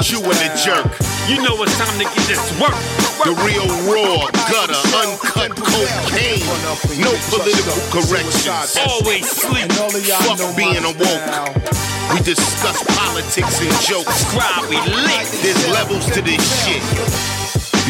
my Chew and the jerk. You know it's time to get this work. The real raw, gutter, uncut cocaine. No political corrections. Always sleep. All of y'all Fuck know being my awoke. We discuss politics and jokes. Cry, we lit. There's levels to this shit.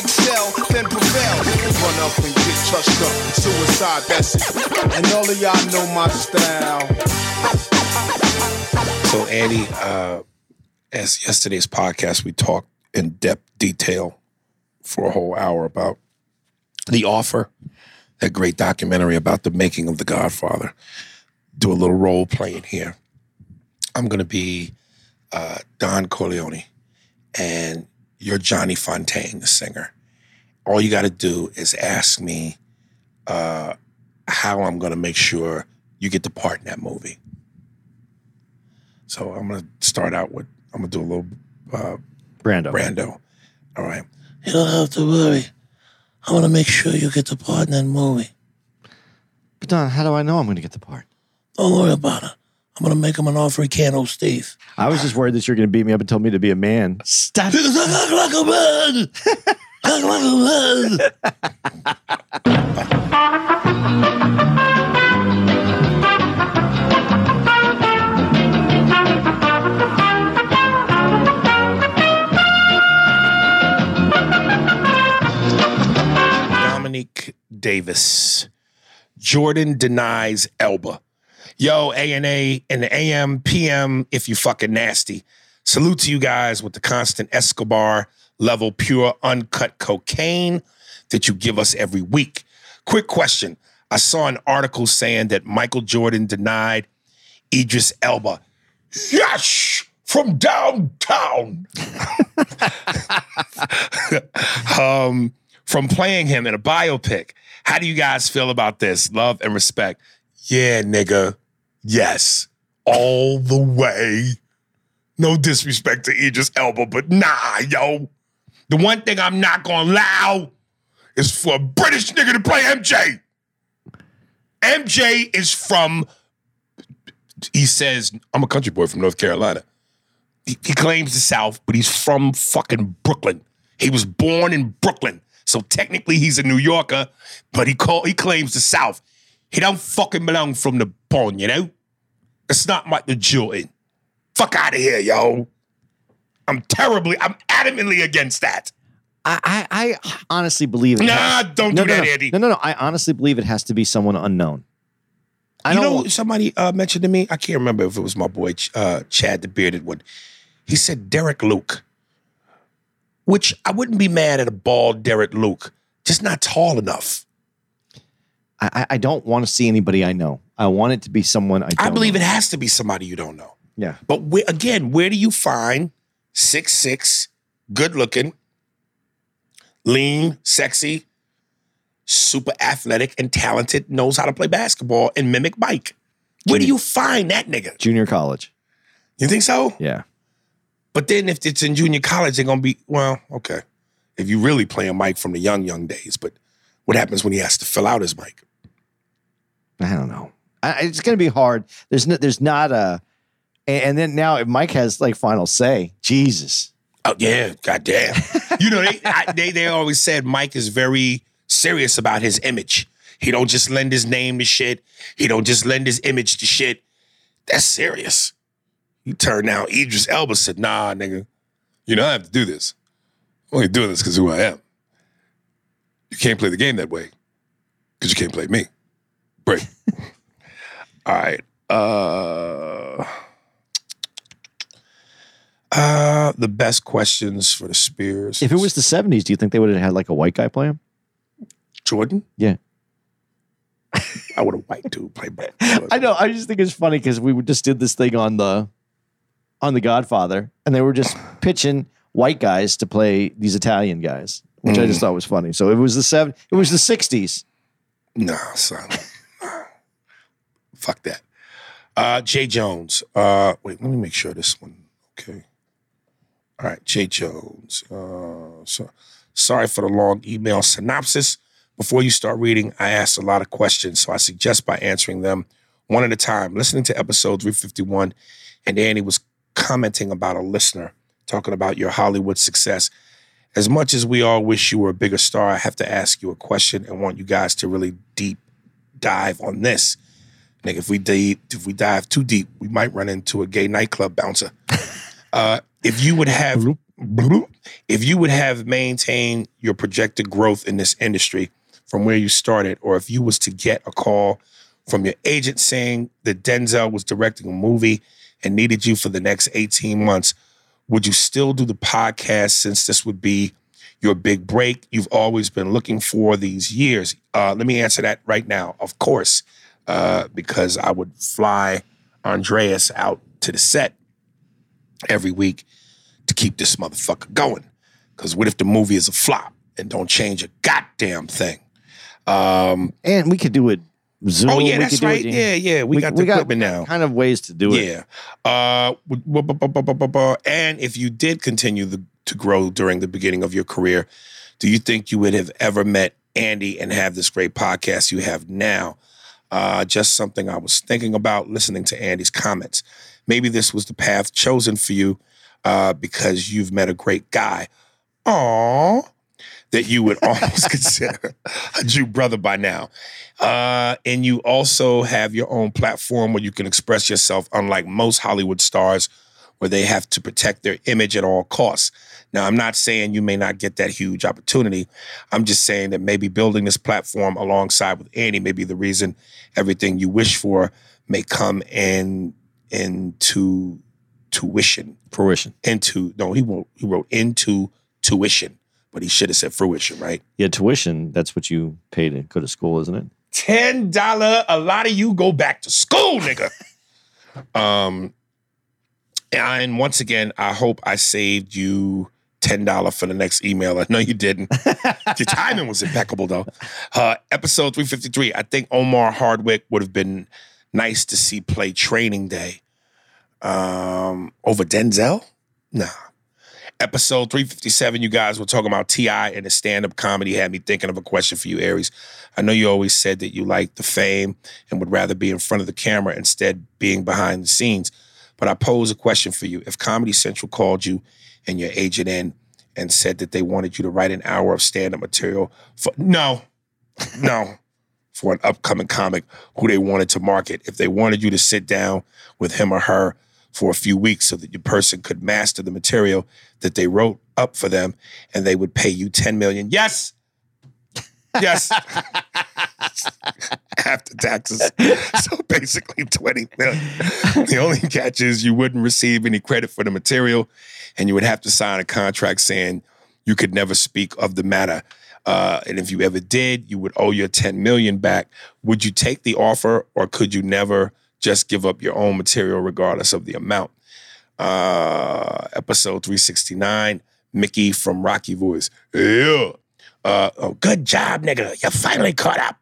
Excel, then prevail. Run up and get touched up. Suicide, that's it. And all of y'all know my style. So, Andy, uh, as yesterday's podcast, we talked in depth detail for a whole hour about the offer, that great documentary about the making of The Godfather. Do a little role playing here. I'm going to be uh, Don Corleone, and you're Johnny Fontane, the singer. All you got to do is ask me uh, how I'm going to make sure you get the part in that movie. So I'm gonna start out with I'm gonna do a little uh, Brando. Brando. All right. You don't have to worry. I want to make sure you get the part in that movie. But Don, how do I know I'm going to get the part? Don't worry about it. I'm gonna make him an offer he can't owe Steve. I was just worried that you're going to beat me up and tell me to be a man. Stop. Because I look like a man. I look like a man. Dominique Davis. Jordan denies Elba. Yo, A and A and the AM, PM, if you fucking nasty. Salute to you guys with the constant Escobar level pure uncut cocaine that you give us every week. Quick question. I saw an article saying that Michael Jordan denied Idris Elba. Yes! From downtown. um, from playing him in a biopic. How do you guys feel about this? Love and respect. Yeah, nigga. Yes. All the way. No disrespect to Idris Elba, but nah, yo. The one thing I'm not gonna allow is for a British nigga to play MJ. MJ is from, he says, I'm a country boy from North Carolina. He, he claims the South, but he's from fucking Brooklyn. He was born in Brooklyn. So technically he's a New Yorker, but he call he claims the South. He don't fucking belong from the pond, you know? It's not Michael Jordan. Fuck out of here, yo. I'm terribly, I'm adamantly against that. I, I, I honestly believe it. Nah, has- don't no, do no, that, no. Andy. No, no, no. I honestly believe it has to be someone unknown. I you know, somebody uh, mentioned to me, I can't remember if it was my boy uh, Chad, the bearded one. He said Derek Luke, which I wouldn't be mad at a bald Derek Luke, just not tall enough. I, I- don't want to see anybody I know. I want it to be someone I. Don't I believe know. it has to be somebody you don't know. Yeah. But where, again, where do you find six six, good looking, lean, sexy, super athletic and talented, knows how to play basketball and mimic Mike? Where do you find that nigga? Junior college. You think so? Yeah. But then if it's in junior college, they're gonna be well, okay. If you really playing Mike from the young young days, but what happens when he has to fill out his mic? I don't know. I, it's going to be hard. There's no, there's not a, and, then now if Mike has like final say, Jesus. Oh yeah, goddamn. you know they, I, they they always said Mike is very serious about his image. He don't just lend his name to shit. He don't just lend his image to shit. That's serious. He turned down Idris Elba said, "Nah, nigga, you know I have to do this. I'm only doing this because who I am. You can't play the game that way because you can't play me. Break. All right. Uh, uh, the best questions for the Spears. If it was the 70s, do you think they would have had like a white guy play him? Jordan, Yeah. I would have white dude play ball. I know. I just think it's funny because we just did this thing on the on the Godfather, and they were just pitching white guys to play these Italian guys, which I Mm. just thought was funny. So it was the seven. It was the '60s. Nah, son. Fuck that. Uh, Jay Jones. Uh, wait, let me make sure this one. Okay. All right, Jay Jones. Uh, so, sorry for the long email synopsis. Before you start reading, I asked a lot of questions, so I suggest by answering them one at a time. Listening to episode 351, and Andy was commenting about a listener talking about your Hollywood success. As much as we all wish you were a bigger star, I have to ask you a question and want you guys to really deep dive on this. Nigga, if we if we dive too deep, we might run into a gay nightclub bouncer. Uh, if you would have, if you would have maintained your projected growth in this industry from where you started, or if you was to get a call from your agent saying that Denzel was directing a movie and needed you for the next 18 months, would you still do the podcast since this would be your big break you've always been looking for these years? Uh, let me answer that right now. Of course, uh, because I would fly Andreas out to the set every week to keep this motherfucker going. Because what if the movie is a flop and don't change a goddamn thing? Um, And we could do it Zoom. oh yeah, we that's could do right. it- Yeah, yeah, we, got the equipment now. Kind of ways to do it. Yeah. Uh, and if you did continue the, to grow during the beginning of your career, do you think you would have ever met Andy and have this great podcast you have now? Uh, just something I was thinking about listening to Andy's comments. Maybe this was the path chosen for you uh, because you've met a great guy. Aww. That you would almost consider a Jew brother by now. Uh, and you also have your own platform where you can express yourself, unlike most Hollywood stars, where they have to protect their image at all costs. Now, I'm not saying you may not get that huge opportunity. I'm just saying that maybe building this platform alongside with Andy may be the reason everything you wish for may come in into tuition. Fruition. Into no, he wrote he wrote into tuition, but he should have said fruition, right? Yeah, tuition. That's what you pay to go to school, isn't it? ten dollar. A lot of you go back to school, nigga. um, and once again, I hope I saved you ten dollar for the next email. I know you didn't. Your timing was impeccable, though. Uh, episode three fifty three. I think Omari Hardwick would have been nice to see play Training Day um, over Denzel. Nah. Episode 357, you guys were talking about T.I. and his stand-up comedy had me thinking of a question for you, Aries. I know you always said that you like the fame and would rather be in front of the camera instead being behind the scenes. But I pose a question for you. If Comedy Central called you and your agent in and said that they wanted you to write an hour of stand-up material for no, no, for an upcoming comic who they wanted to market, if they wanted you to sit down with him or her for a few weeks so that your person could master the material that they wrote up for them and they would pay you 10 million. Yes. Yes. After taxes. So basically 20 million. The only catch is you wouldn't receive any credit for the material and you would have to sign a contract saying you could never speak of the matter. Uh, and if you ever did, you would owe your 10 million back. Would you take the offer or could you never just give up your own material regardless of the amount? Uh, episode 369, Mickey from Rocky Voice. Yeah. Uh, oh, good job, nigga. You finally caught up.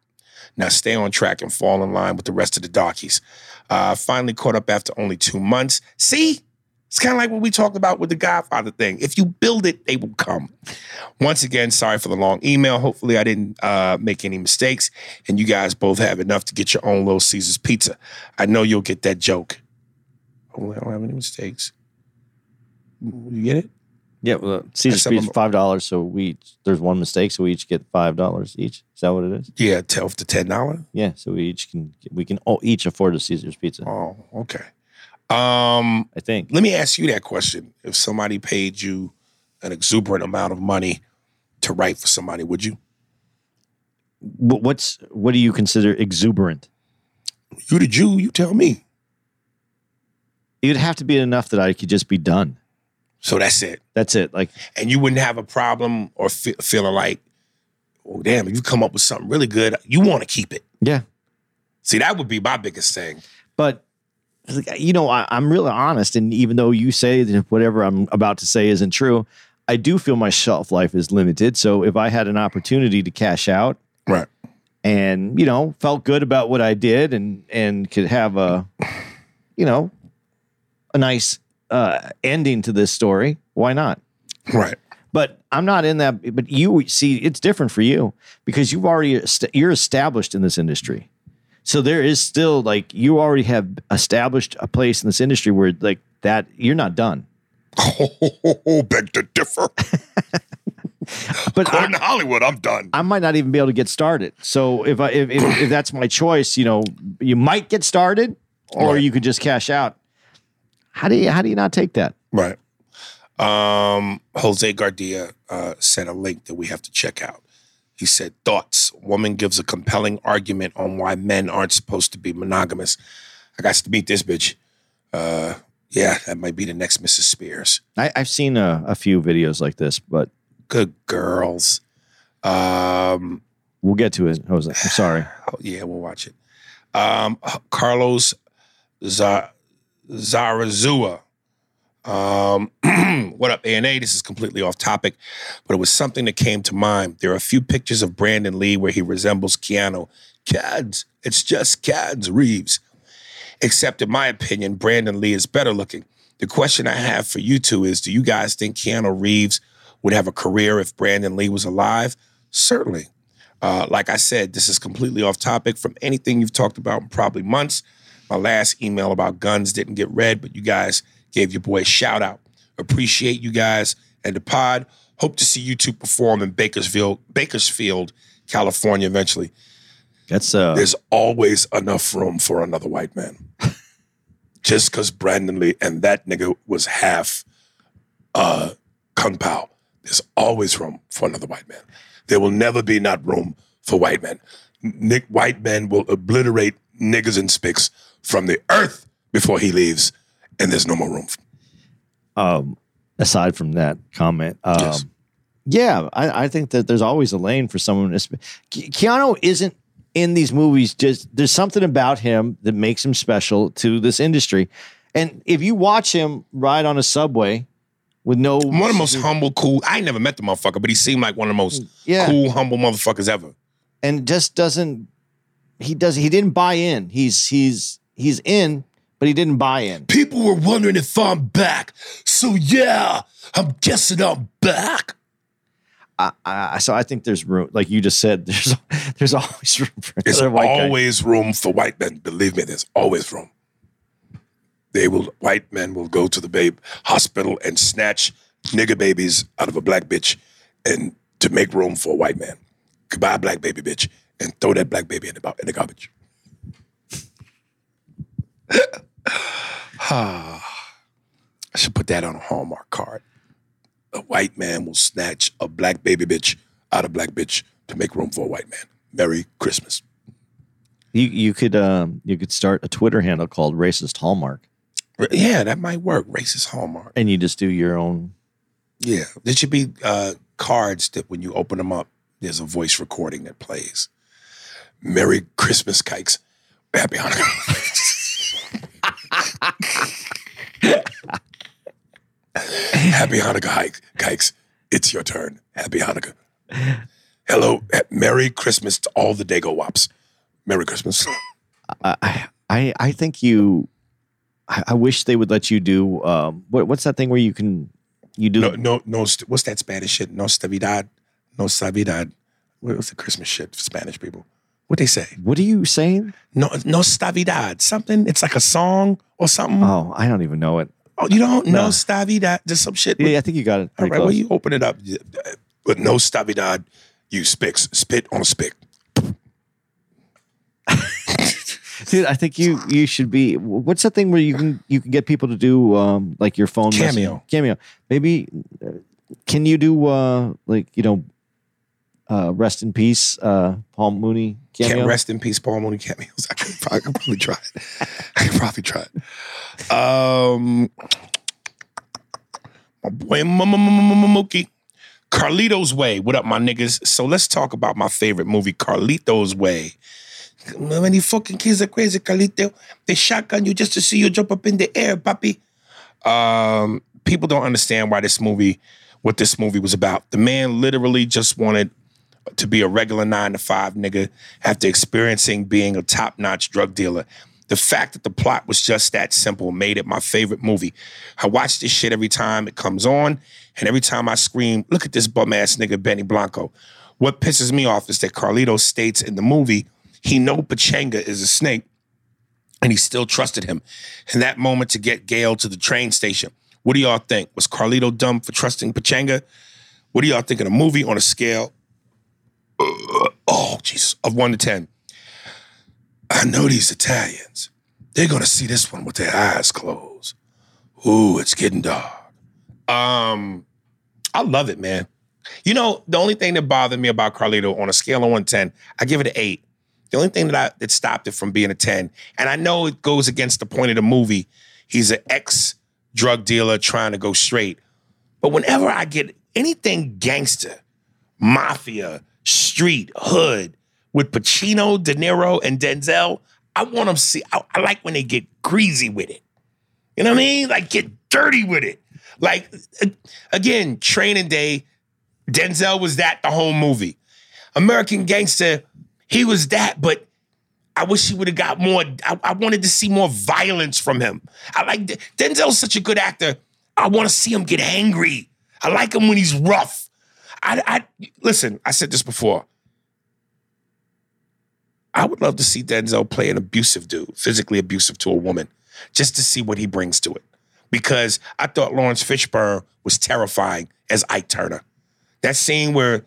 Now stay on track and fall in line with the rest of the darkies. Uh, finally caught up after only two months. See? It's kind of like what we talked about with the Godfather thing. If you build it, they will come. Once again, sorry for the long email. Hopefully, I didn't uh, make any mistakes, and you guys both have enough to get your own Little Caesars pizza. I know you'll get that joke. Hopefully, I don't have any mistakes. You get it? Yeah, well, Caesar's Pizza them- five dollars. So we each, there's one mistake, so we each get five dollars each. Is that what it is? Yeah, twelve to ten dollar. Yeah, so we each can we can all each afford a Caesar's Pizza. Oh, okay. Um, I think. let me ask you that question: If somebody paid you an exuberant amount of money to write for somebody, would you? What's what do you consider exuberant? You the Jew, you tell me. It'd have to be enough that I could just be done. So that's it. That's it. Like and you wouldn't have a problem or fe- feeling like, oh damn, if you come up with something really good, you want to keep it. yeah, See, that would be my biggest thing. but you know, I, I'm really honest, and even though you say that whatever I'm about to say isn't true, I do feel my shelf life is limited. So if I had an opportunity to cash out Right. and you know felt good about what I did and and could have a you know a nice uh, ending to this story, why not? Right. But I'm not in that. But you see, it's different for you because you've already you're established in this industry. So there is still like you already have established a place in this industry where like that you're not done. Oh, beg to differ. But I, According to Hollywood, I'm done. I might not even be able to get started. So if I if, if, if that's my choice, you know, you might get started, or Right. you could just cash out. How do you how do you not take that? Right. Um, Jose Gardia uh, sent a link that we have to check out. He said, Thoughts. Woman gives a compelling argument on why men aren't supposed to be monogamous. I got to meet this bitch. Uh, yeah, that might be the next Mrs. Spears. I, I've seen a, a few videos like this, but Good girls. Um, we'll get to it. Jose, I'm sorry. yeah, we'll watch it. Um, Carlos Za- Zarazua. Um, what up, A&A? This is completely off topic, but it was something that came to mind. There are a few pictures of Brandon Lee where he resembles Keanu. Cads, it's just Cads Reeves. Except, in my opinion, Brandon Lee is better looking. The question I have for you two is do you guys think Keanu Reeves would have a career if Brandon Lee was alive? Certainly. Uh, like I said, this is completely off topic from anything you've talked about in probably months. My last email about guns didn't get read, but you guys gave your boy a shout out. Appreciate you guys and the pod. Hope to see you two perform in Bakersfield, Bakersfield, California eventually. That's uh, There's always enough room for another white man. Just because Brandon Lee and that nigga was half uh, Kung Pao, there's always room for another white man. There will never be not room for white men. Nick, white men will obliterate niggas and spics from the earth before he leaves, and there's no more room. um, aside from that comment, um, Yes. yeah, I, I think that there's always a lane for someone. To sp- Ke- Keanu isn't in these movies. Just there's something about him that makes him special to this industry. And if you watch him ride on a subway with no One of the most humble, cool. I never met the motherfucker, but he seemed like one of the most Yeah. cool, humble motherfuckers ever. and just doesn't he does he didn't buy in. He's he's he's in, but he didn't buy in. People were wondering if I'm back. So yeah, I'm guessing I'm back. I, I, so I think there's room, like you just said. There's there's always room for There's white guy. always room for white men. Believe me, there's always room. They will white men will go to the babe hospital and snatch nigger babies out of a black bitch and to make room for a white man. Goodbye, black baby bitch, and throw that black baby in the, in the garbage. I should put that on a Hallmark card. A white man will snatch a black baby bitch out of black bitch to make room for a white man. Merry Christmas. You you could um you could start a Twitter handle called Racist Hallmark, Yeah, that might work. Racist Hallmark. and you just do your own. Yeah, there should be uh, cards that when you open them up, there's a voice recording that plays. Merry Christmas, kikes. Happy Hanukkah. Happy Hanukkah, hike, kikes. It's your turn. Happy Hanukkah. Hello, eh, Merry Christmas to all the Dago Wops. Merry Christmas. I I I think you. I, I wish they would let you do. Um, what what's that thing where you can you do? No, no, no. What's that Spanish shit? No stavidad, no savidad. What's the Christmas shit for Spanish people? What they say? What are you saying? No, no stavidad. Something. It's like a song or something. Oh, I don't even know it. oh, you don't no. know stavidad? Just some shit. Yeah, I think you got it. All right, right. Well, you open it up, but no stavidad. You spicks spit on a spick. Dude, I think you you should be. What's that thing where you can you can get people to do um like your phone? Cameo. Cameo. Maybe uh, can you do uh like you know uh rest in peace uh Paul Mooney cameo? Can't rest in peace, Paul Mooney cameos. I could probably, I could probably try it. I could probably try it. Um, my boy Mookie. Carlito's Way. What up, my niggas? So let's talk about my favorite movie, Carlito's Way. Many fucking kids are crazy, Carlito. They shotgun you just to see you jump up in the air, papi. Um, people don't understand why this movie, what this movie was about. The man literally just wanted to be a regular nine to five nigga after experiencing being a top notch drug dealer. The fact that the plot was just that simple made it my favorite movie. I watch this shit every time it comes on, and every time I scream, look at this bum ass nigga, Benny Blanco. What pisses me off is that Carlito states in the movie he know Pachanga is a snake, and he still trusted him. In that moment to get Gail to the train station. What do y'all think? Was Carlito dumb for trusting Pachanga? What do y'all think of the movie on a scale? Oh, Jesus, of one to ten? I know these Italians. They're gonna see this one with their eyes closed. Ooh, it's getting dark. Um, I love it, man. You know, the only thing that bothered me about Carlito on a scale of one to ten, I give it an eight. The only thing that I, that stopped it from being a ten, and I know it goes against the point of the movie. He's an ex drug dealer trying to go straight. But whenever I get anything gangster, mafia, street, hood with Pacino, De Niro, and Denzel, I want them to see. I, I like when they get greasy with it. You know what I mean? Like get dirty with it. Like again, Training Day, Denzel was that the whole movie. American Gangster, he was that, but I wish he would have got more. I, I wanted to see more violence from him. I like Denzel's such a good actor. I want to see him get angry. I like him when he's rough. I, I listen. I said this before. I would love to see Denzel play an abusive dude, physically abusive to a woman, just to see what he brings to it. Because I thought Laurence Fishburne was terrifying as Ike Turner. That scene where,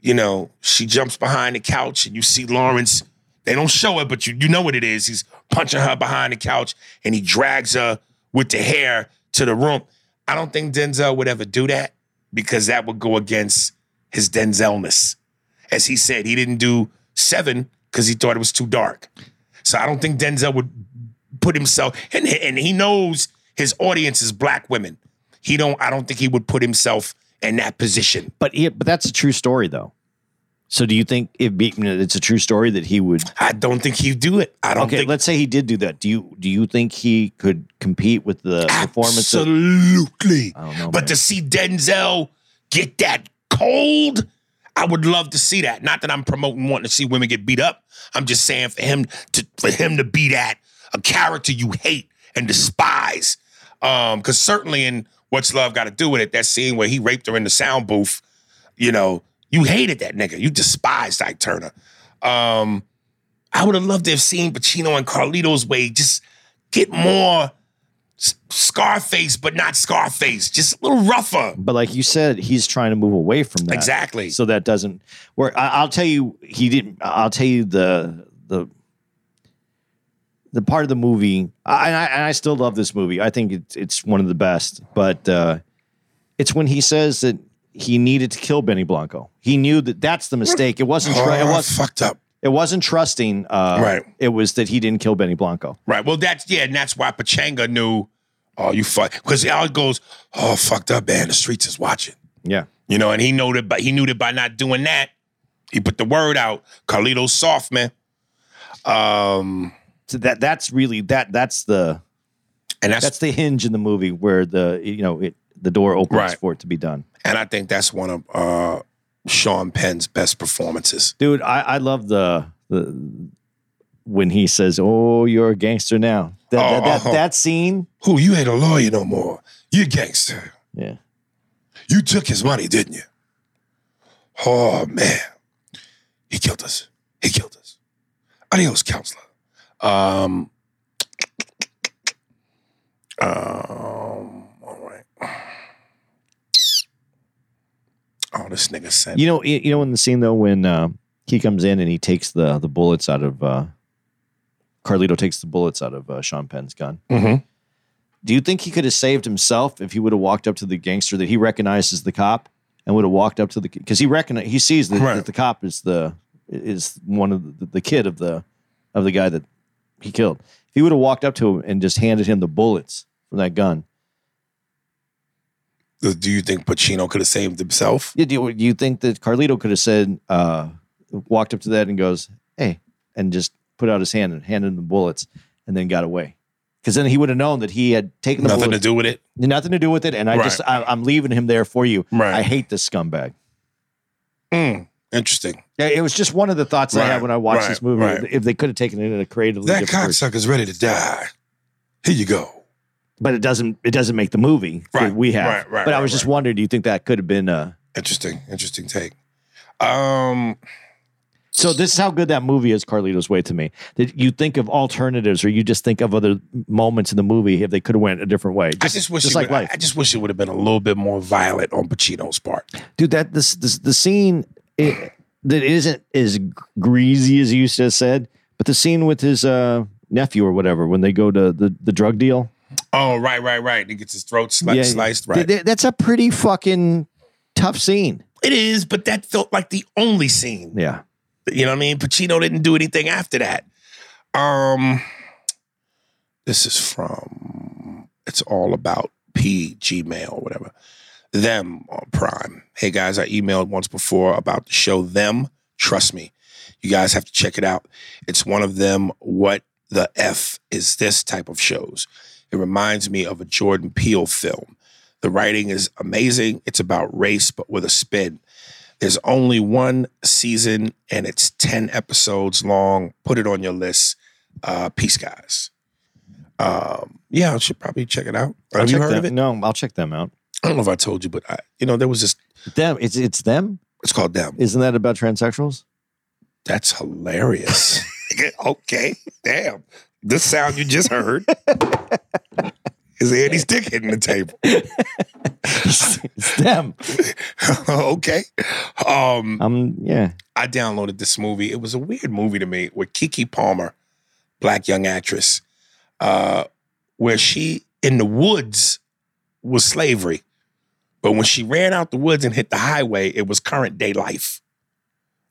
you know, she jumps behind the couch and you see Laurence. They don't show it, but you you know what it is. He's punching her behind the couch and he drags her with the hair to the room. I don't think Denzel would ever do that because that would go against his Denzelness. As he said, he didn't do seven because he thought it was too dark. So I don't think Denzel would put himself and and he knows his audience is black women. He don't. I don't think he would put himself in that position. But he, but that's a true story though. So do you think be, it's a true story that he would? I don't think he'd do it. I don't Okay, think. let's say he did do that. Do you do you think he could compete with the performance? Absolutely. Don't know, but man. to see Denzel get that cold, I would love to see that. Not that I'm promoting wanting to see women get beat up. I'm just saying for him to for him to be that a character you hate and despise. Um, because certainly in What's Love Got to Do with It, that scene where he raped her in the sound booth, you know, you hated that nigga. You despised Ike Turner. Um, I would have loved to have seen Pacino and Carlito's way just get more S- Scarface, but not Scarface, just a little rougher. but like you said, he's trying to move away from that. Exactly. So that doesn't work. I, I'll tell you, he didn't. I'll tell you the the the part of the movie. I, and I and I still love this movie. I think it's it's one of the best. But uh, it's when he says that he needed to kill Benny Blanco. He knew that that's the mistake. It wasn't. Tr- it was. fucked up. It wasn't trusting. Uh, Right. It was that he didn't kill Benny Blanco. Right. Well, that's yeah, and that's why Pachanga knew. Oh, you fuck because it goes. Oh, fucked up, man. The streets is watching. Yeah. You know, and he knew that. But he knew that by not doing that, he put the word out. Carlito's soft, man. Um, So that that's really that that's the and that's, that's the hinge in the movie where the you know it the door opens Right. for it to be done. and I think that's one of uh Sean Penn's best performances. Dude, I, I love the the when he says, "Oh, you're a gangster now." That that, Oh, that, uh-huh. that scene, Who you ain't a lawyer no more. You a gangster. yeah. You took his money, didn't you? Oh man, he killed us. He killed us. Adios, counselor. Um. Um. All right. Oh, this nigga said. You know, you you know in the scene though when uh, he comes in and he takes the the bullets out of uh, Carlito takes the bullets out of uh, Sean Penn's gun. Mhm. Do you think he could have saved himself if he would have walked up to the gangster that he recognizes as the cop and would have walked up to the because he recognize he sees that, Right. that the cop is the is one of the, the kid of the of the guy that he killed. If he would have walked up to him and just handed him the bullets from that gun, Do you think Pacino could have saved himself? Yeah, do you, do you think that Carlito could have said, uh, walked up to that and goes, "Hey, and just put out his hand and handed him the bullets and then got away. Because then he would have known that he had taken the Nothing to do with it. nothing to do with it, and I Right. just I, I'm leaving him there for you. Right. I hate this scumbag. Mm, interesting. Yeah, it was just one of the thoughts I had when I watched right, this movie. right. If they could have taken it in a creatively That cocksucker's ready to die. Here you go. But it doesn't it doesn't make the movie that Right, we have. right, right, but I was just wondering, do you think that could have been uh Interesting. Interesting take. Um, so this is how good that movie is, Carlito's Way to me. That you think of alternatives or you just think of other moments in the movie if they could have went a different way. I just wish just like would, life. I just wish it would have been a little bit more violent on Pacino's part. dude that this, this the scene it, that isn't as greasy as you used to have said but the scene with his uh nephew or whatever when they go to the the drug deal Oh, right, right, right. He gets his throat sli- sliced. Right. th- th- that's a pretty fucking tough scene it is, but that felt like the only scene. yeah You know what I mean? Pacino didn't do anything after that. Um, this is from it's all about P Gmail, or whatever. Them on Prime. Hey guys, I emailed once before about the show Them. Trust me, you guys have to check it out. It's one of them. What the f is this type of shows? It reminds me of a Jordan Peele film. The writing is amazing. It's about race, but with a spin. There's only one season and it's 10 episodes long. Put it on your list. Uh, peace, guys. Um, yeah, I should probably check it out. I'll Have you check heard them- of it? no i'll check them out I don't know if I told you, but I, you know, there was this, them it's it's them it's called Them. isn't that about transsexuals That's hilarious. okay, damn. This sound you just heard is Andy's dick hitting the table. it's them okay. Um, um yeah I downloaded this movie. It was a weird movie to me with Keke Palmer, black young actress, uh, where she in the woods was slavery. But when she ran out the woods and hit the highway, it was current day life.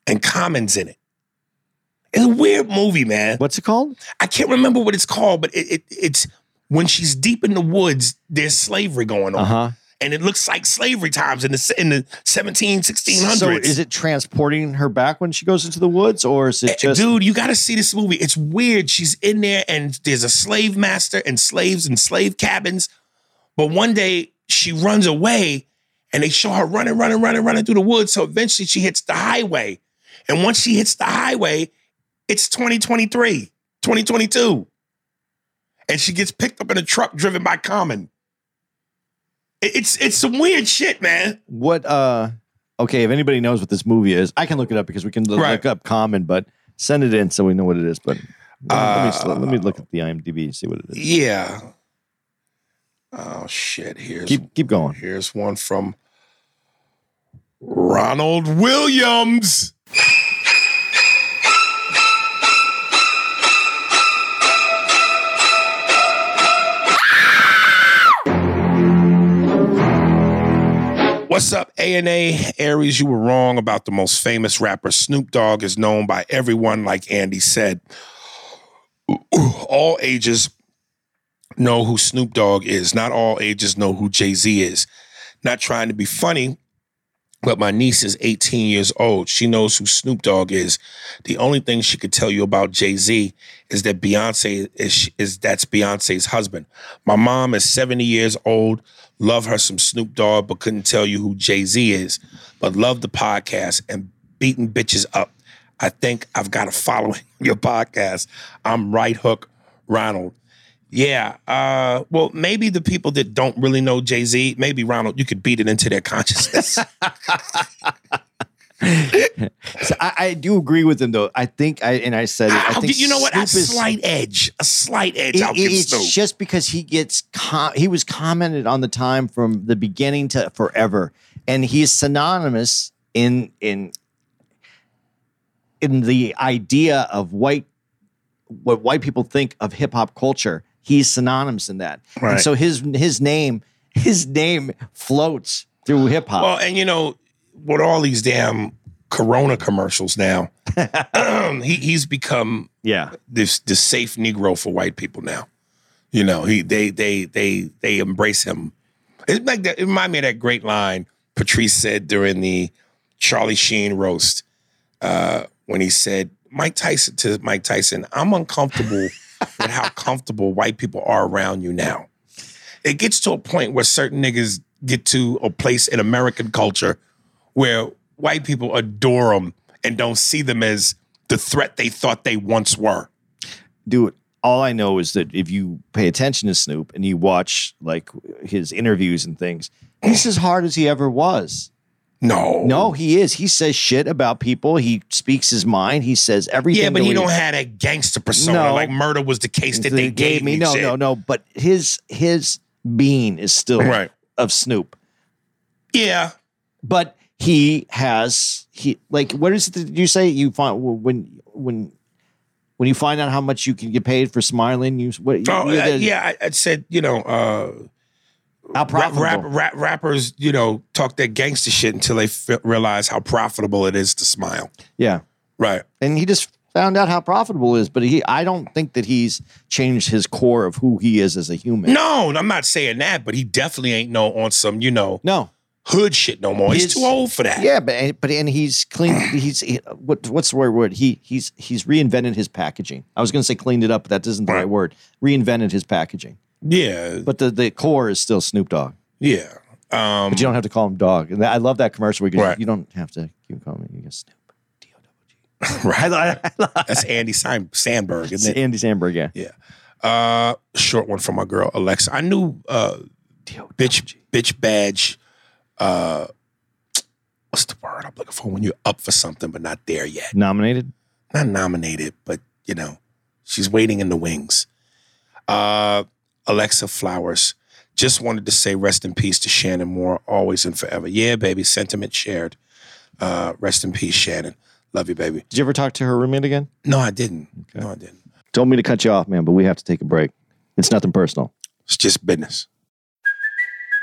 And Common's in it. It's a weird movie, man. what's it called I can't remember what it's called, but it, it it's when she's deep in the woods, there's slavery going on. uh-huh And it looks like slavery times in the in the 17, 1600s. so is it transporting her back when she goes into the woods or is it Eh, just dude, you got to see this movie. It's weird. She's in there, and there's a slave master and slaves and slave cabins. But one day she runs away, and they show her running, running, running, running through the woods. So eventually she hits the highway, and once she hits the highway, it's 2023, 2022, and she gets picked up in a truck driven by Common. It's it's some weird shit, man. what uh okay if anybody knows what this movie is i can look it up because we can look Right. up common but send it in so we know what it is but let, me, let me Uh, look at the imdb and see what it is Yeah. Oh shit! Here's keep keep going Here's one from Ronald Williams. What's up, A&A Aries? You were wrong about the most famous rapper. Snoop Dogg is known by everyone, like Andy said. All ages know who Snoop Dogg is. Not all ages know who Jay Z is. Not trying to be funny, but my niece is 18 years old. She knows who Snoop Dogg is. The only thing she could tell you about Jay Z is that Beyonce is, is that's Beyonce's husband. My mom is 70 years old. Love her some Snoop Dogg, but couldn't tell you who Jay Z is. But love the podcast and beating bitches up. I think I've got a following your podcast. I'm Right Hook Ronald. Yeah. Uh, well, maybe the people that don't really know Jay Z, maybe Ronald, you could beat it into their consciousness. So I, I do agree with him though i think i and i said it i think you know what? A Snoop is- slight edge. A slight edge. it- I'll give it's Snoop. just because he gets com- he was commented on the time from the beginning to forever and he is synonymous in in in the idea of white what white people think of hip hop culture he's synonymous in that Right. and so his his name his name floats through hip hop Well, and you know, with all these damn Corona commercials now, he, he's become yeah this the safe Negro for white people now. You know, he they they they they embrace him. It's like that. It remind me of that great line Patrice said during the Charlie Sheen roast uh, when he said, Mike Tyson to Mike Tyson, I'm uncomfortable with how comfortable white people are around you now. It gets to a point where certain niggas get to a place in American culture where white people adore them and don't see them as the threat they thought they once were. Dude, all I know is that if you pay attention to Snoop and you watch like his interviews and things, he's as hard as he ever was. No. No, he is. He says shit about people. He speaks his mind. He says everything. Yeah, but he we- don't have that gangster persona No. like murder was the case that they gave me. No, shit. no, no. But his his being is still Right. of Snoop. Yeah. But he has he like what is it that you say? You find when when when you find out how much you can get paid for smiling you what Oh, you- uh, yeah, I, I said, you know, uh, how profitable rap, rap, rappers, you know, talk that gangster shit until they f- realize how profitable it is to smile. yeah. Right. and he just found out how profitable it is but he I don't think that he's changed his core of who he is as a human. No, I'm not saying that, but he definitely ain't no on some, you know, no hood shit no more. He's His- too old for that. Yeah, but but and he's clean. He's he, what what's the right word? He he's he's reinvented his packaging. I was going to say cleaned it up, but that isn't the right, Right. word. Reinvented his packaging, Yeah. but the the core is still Snoop Dogg. yeah. Um, But you don't have to call him Dog. And I love that commercial because Right. you don't have to keep calling me. You get Snoop. D-O-G. right. That's Andy Samberg, isn't it? Andy Samberg, Yeah. Yeah. Uh, short one from my girl Alexa. I knew uh, bitch bitch badge. Uh, what's the word I'm looking for when you're up for something but not there yet? Nominated. Not nominated, but you know, she's waiting in the wings. Uh, Alexa Flowers. Just wanted to say rest in peace to Shannon Moore, always and forever. Yeah, baby, sentiment shared. Uh, rest in peace, Shannon. Love you, baby. Did you ever talk to her roommate again? No, I didn't. No, I didn't. Told me to cut you off, man, but we have to take a break. It's nothing personal. It's just business.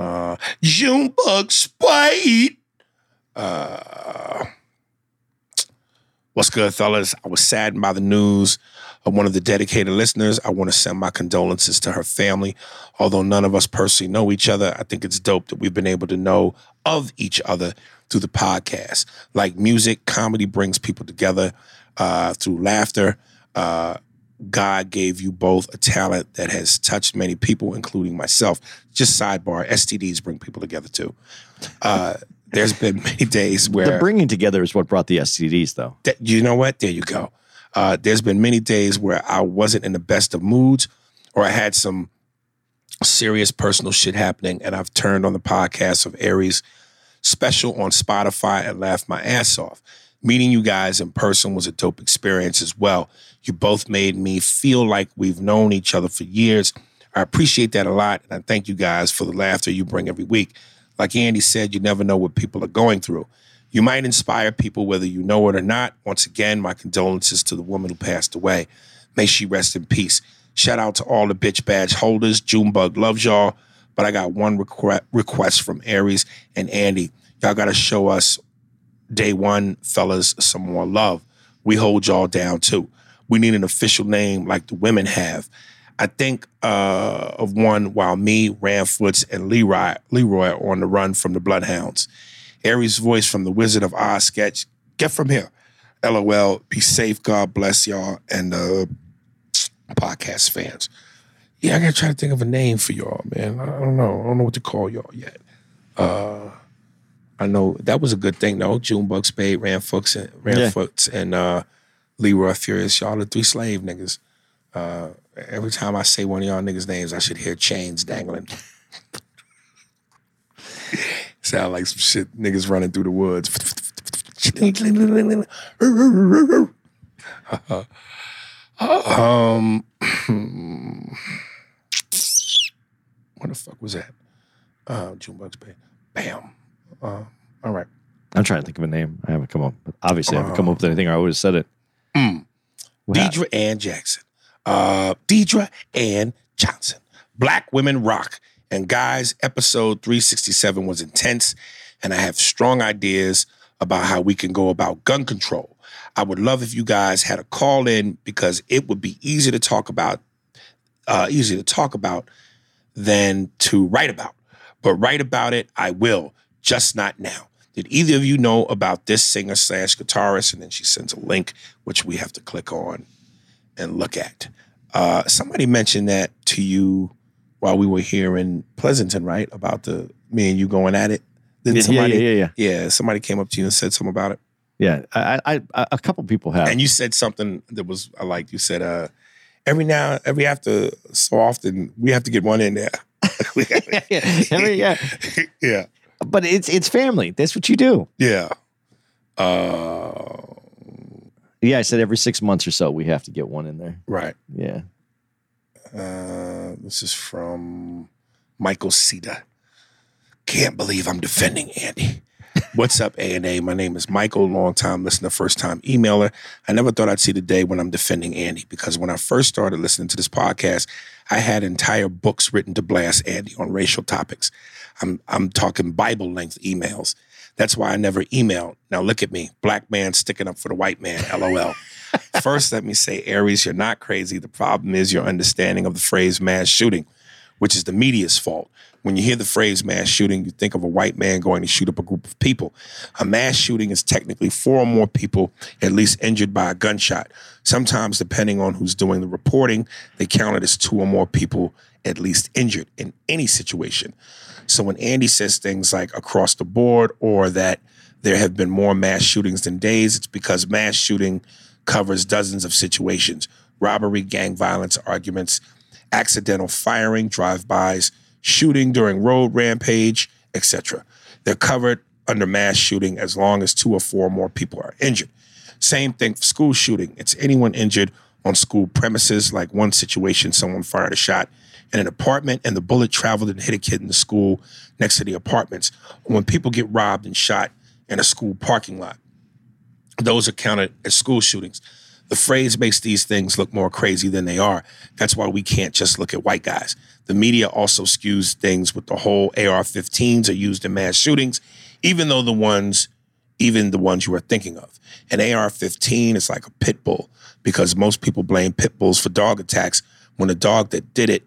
Uh, Junebug Spite. Uh, what's good, fellas? I was saddened by the news of one of the dedicated listeners. I want to send my condolences to her family. Although none of us personally know each other, I think it's dope that we've been able to know of each other through the podcast. Like music, comedy brings people together uh, through laughter. Uh, God gave you both a talent that has touched many people, including myself. Just sidebar: STDs bring people together too. Uh, there's been many days where The bringing together is what brought the STDs, though. you know what? There you go. Uh, there's been many days where I wasn't in the best of moods, or I had some serious personal shit happening, and I've turned on the podcast of Aries special on Spotify and laughed my ass off. Meeting you guys in person was a dope experience as well. You both made me feel like we've known each other for years. I appreciate that a lot, and I thank you guys for the laughter you bring every week. Like Andy said, you never know what people are going through. You might inspire people whether you know it or not. Once again, my condolences to the woman who passed away. May she rest in peace. Shout out to all the bitch badge holders. Junebug loves y'all, but I got one requ- request from Aries and Andy. Y'all got to show us day one, fellas, some more love. We hold y'all down too. We need an official name like the women have. I think uh, of one while me, Ramfoots, and Leroy, Leroy are on the run from the Bloodhounds. Aries' voice from the Wizard of Oz sketch. Get from here. LOL. Be safe. God bless y'all and uh, podcast fans. Yeah, I gotta try to think of a name for y'all, man. I don't know. I don't know what to call y'all yet. Uh, I know that was a good thing though. Junebug Spade, Ramfoots, and Ramfoots, and uh, Leroy Furious. Y'all the three slave niggas. Uh, every time I say one of y'all niggas' names, I should hear chains dangling. Sound like some shit niggas running through the woods. um, what the fuck was that? Uh, Junebug's Bay. Bam. Uh, all right. I'm trying to think of a name. I haven't come up. Obviously, I haven't come up with anything. I would have said it. Deidre Ann Jackson. Uh, Deidre Ann Johnson. Black Women Rock. And guys, episode 367 was intense, and I have strong ideas about how we can go about gun control. I would love if you guys had a call in because it would be easy to talk about, uh, easy to talk about than to write about. But write about it, I will, just not now. Did either of you know about this singer slash guitarist? And then she sends a link, which we have to click on and look at. Uh, somebody mentioned that to you while we were here in Pleasanton, right? About the me and you going at it. Then Yeah, yeah, somebody, yeah, yeah, yeah, somebody came up to you and said something about it. Yeah, I, I, I a couple people have. And you said something that was I liked. You said, uh, every now, every after so often, we have to get one in there. Yeah, mean, yeah, yeah. but it's it's family. That's what you do. Yeah. Uh, Yeah, I said every six months or so we have to get one in there. right. Yeah. Uh, this is from Michael Cedar. Can't believe I'm defending Andy. What's up, A and A? My name is Michael, long time listener, first time emailer. I never thought I'd see the day when I'm defending Andy because when I first started listening to this podcast, I had entire books written to blast Andy on racial topics. I'm I'm talking Bible length emails. That's why I never emailed. Now look at me, black man sticking up for the white man. LOL. First, let me say, Aries, you're not crazy. The problem is your understanding of the phrase mass shooting, which is the media's fault. When you hear the phrase mass shooting, you think of a white man going to shoot up a group of people. A mass shooting is technically four or more people at least injured by a gunshot. Sometimes, depending on who's doing the reporting, they count it as two or more people at least injured in any situation. So when Andy says things like across the board or that there have been more mass shootings than days, it's because mass shooting covers dozens of situations robbery, gang violence, arguments, accidental firing, drive-bys, shooting during road rampage, etc. They're covered under mass shooting as long as two or four more people are injured. Same thing for school shooting. It's anyone injured on school premises, like one situation, someone fired a shot in an apartment and the bullet traveled and hit a kid in the school next to the apartments. When people get robbed and shot in a school parking lot, those are counted as school shootings. The phrase makes these things look more crazy than they are. That's why we can't just look at white guys. The media also skews things with the whole AR 15s are used in mass shootings, even though the ones, even the ones you are thinking of. An AR 15 is like a pit bull because most people blame pit bulls for dog attacks when the dog that did it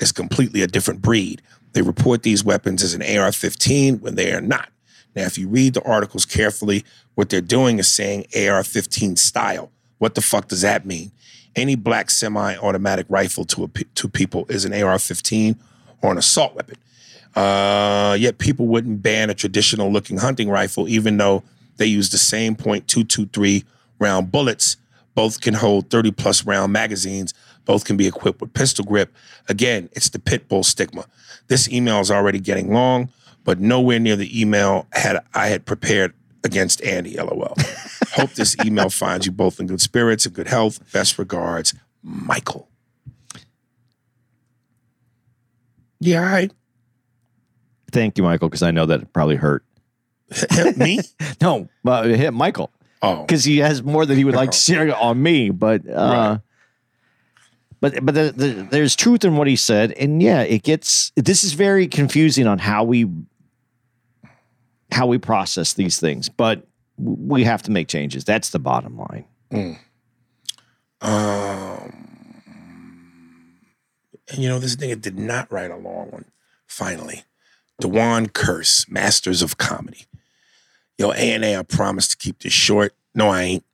is completely a different breed. They report these weapons as an AR 15 when they are not. Now, if you read the articles carefully, what they're doing is saying AR 15 style. What the fuck does that mean? Any black semi automatic rifle to, a, to people is an AR 15 or an assault weapon. Uh, yet people wouldn't ban a traditional looking hunting rifle, even though they use the same .223 round bullets. Both can hold 30 plus round magazines. Both can be equipped with pistol grip. Again, it's the pit bull stigma. This email is already getting long, but nowhere near the email had I had prepared against Andy. LOL. Hope this email finds you both in good spirits and good health. Best regards, Michael. Yeah, all right. Thank you, Michael, because I know that it probably hurt. Me? No, uh, it hit Michael Oh, because he has more than he would like to share on me. But uh, but but the, the, there's truth in what he said, and yeah, it gets. This is very confusing on how we how we process these things, but we have to make changes. That's the bottom line. Um, and you know, this nigga did not write a long one. Finally, Dewan Curse, Masters of Comedy. Yo, A and A, I promise to keep this short. No, I ain't.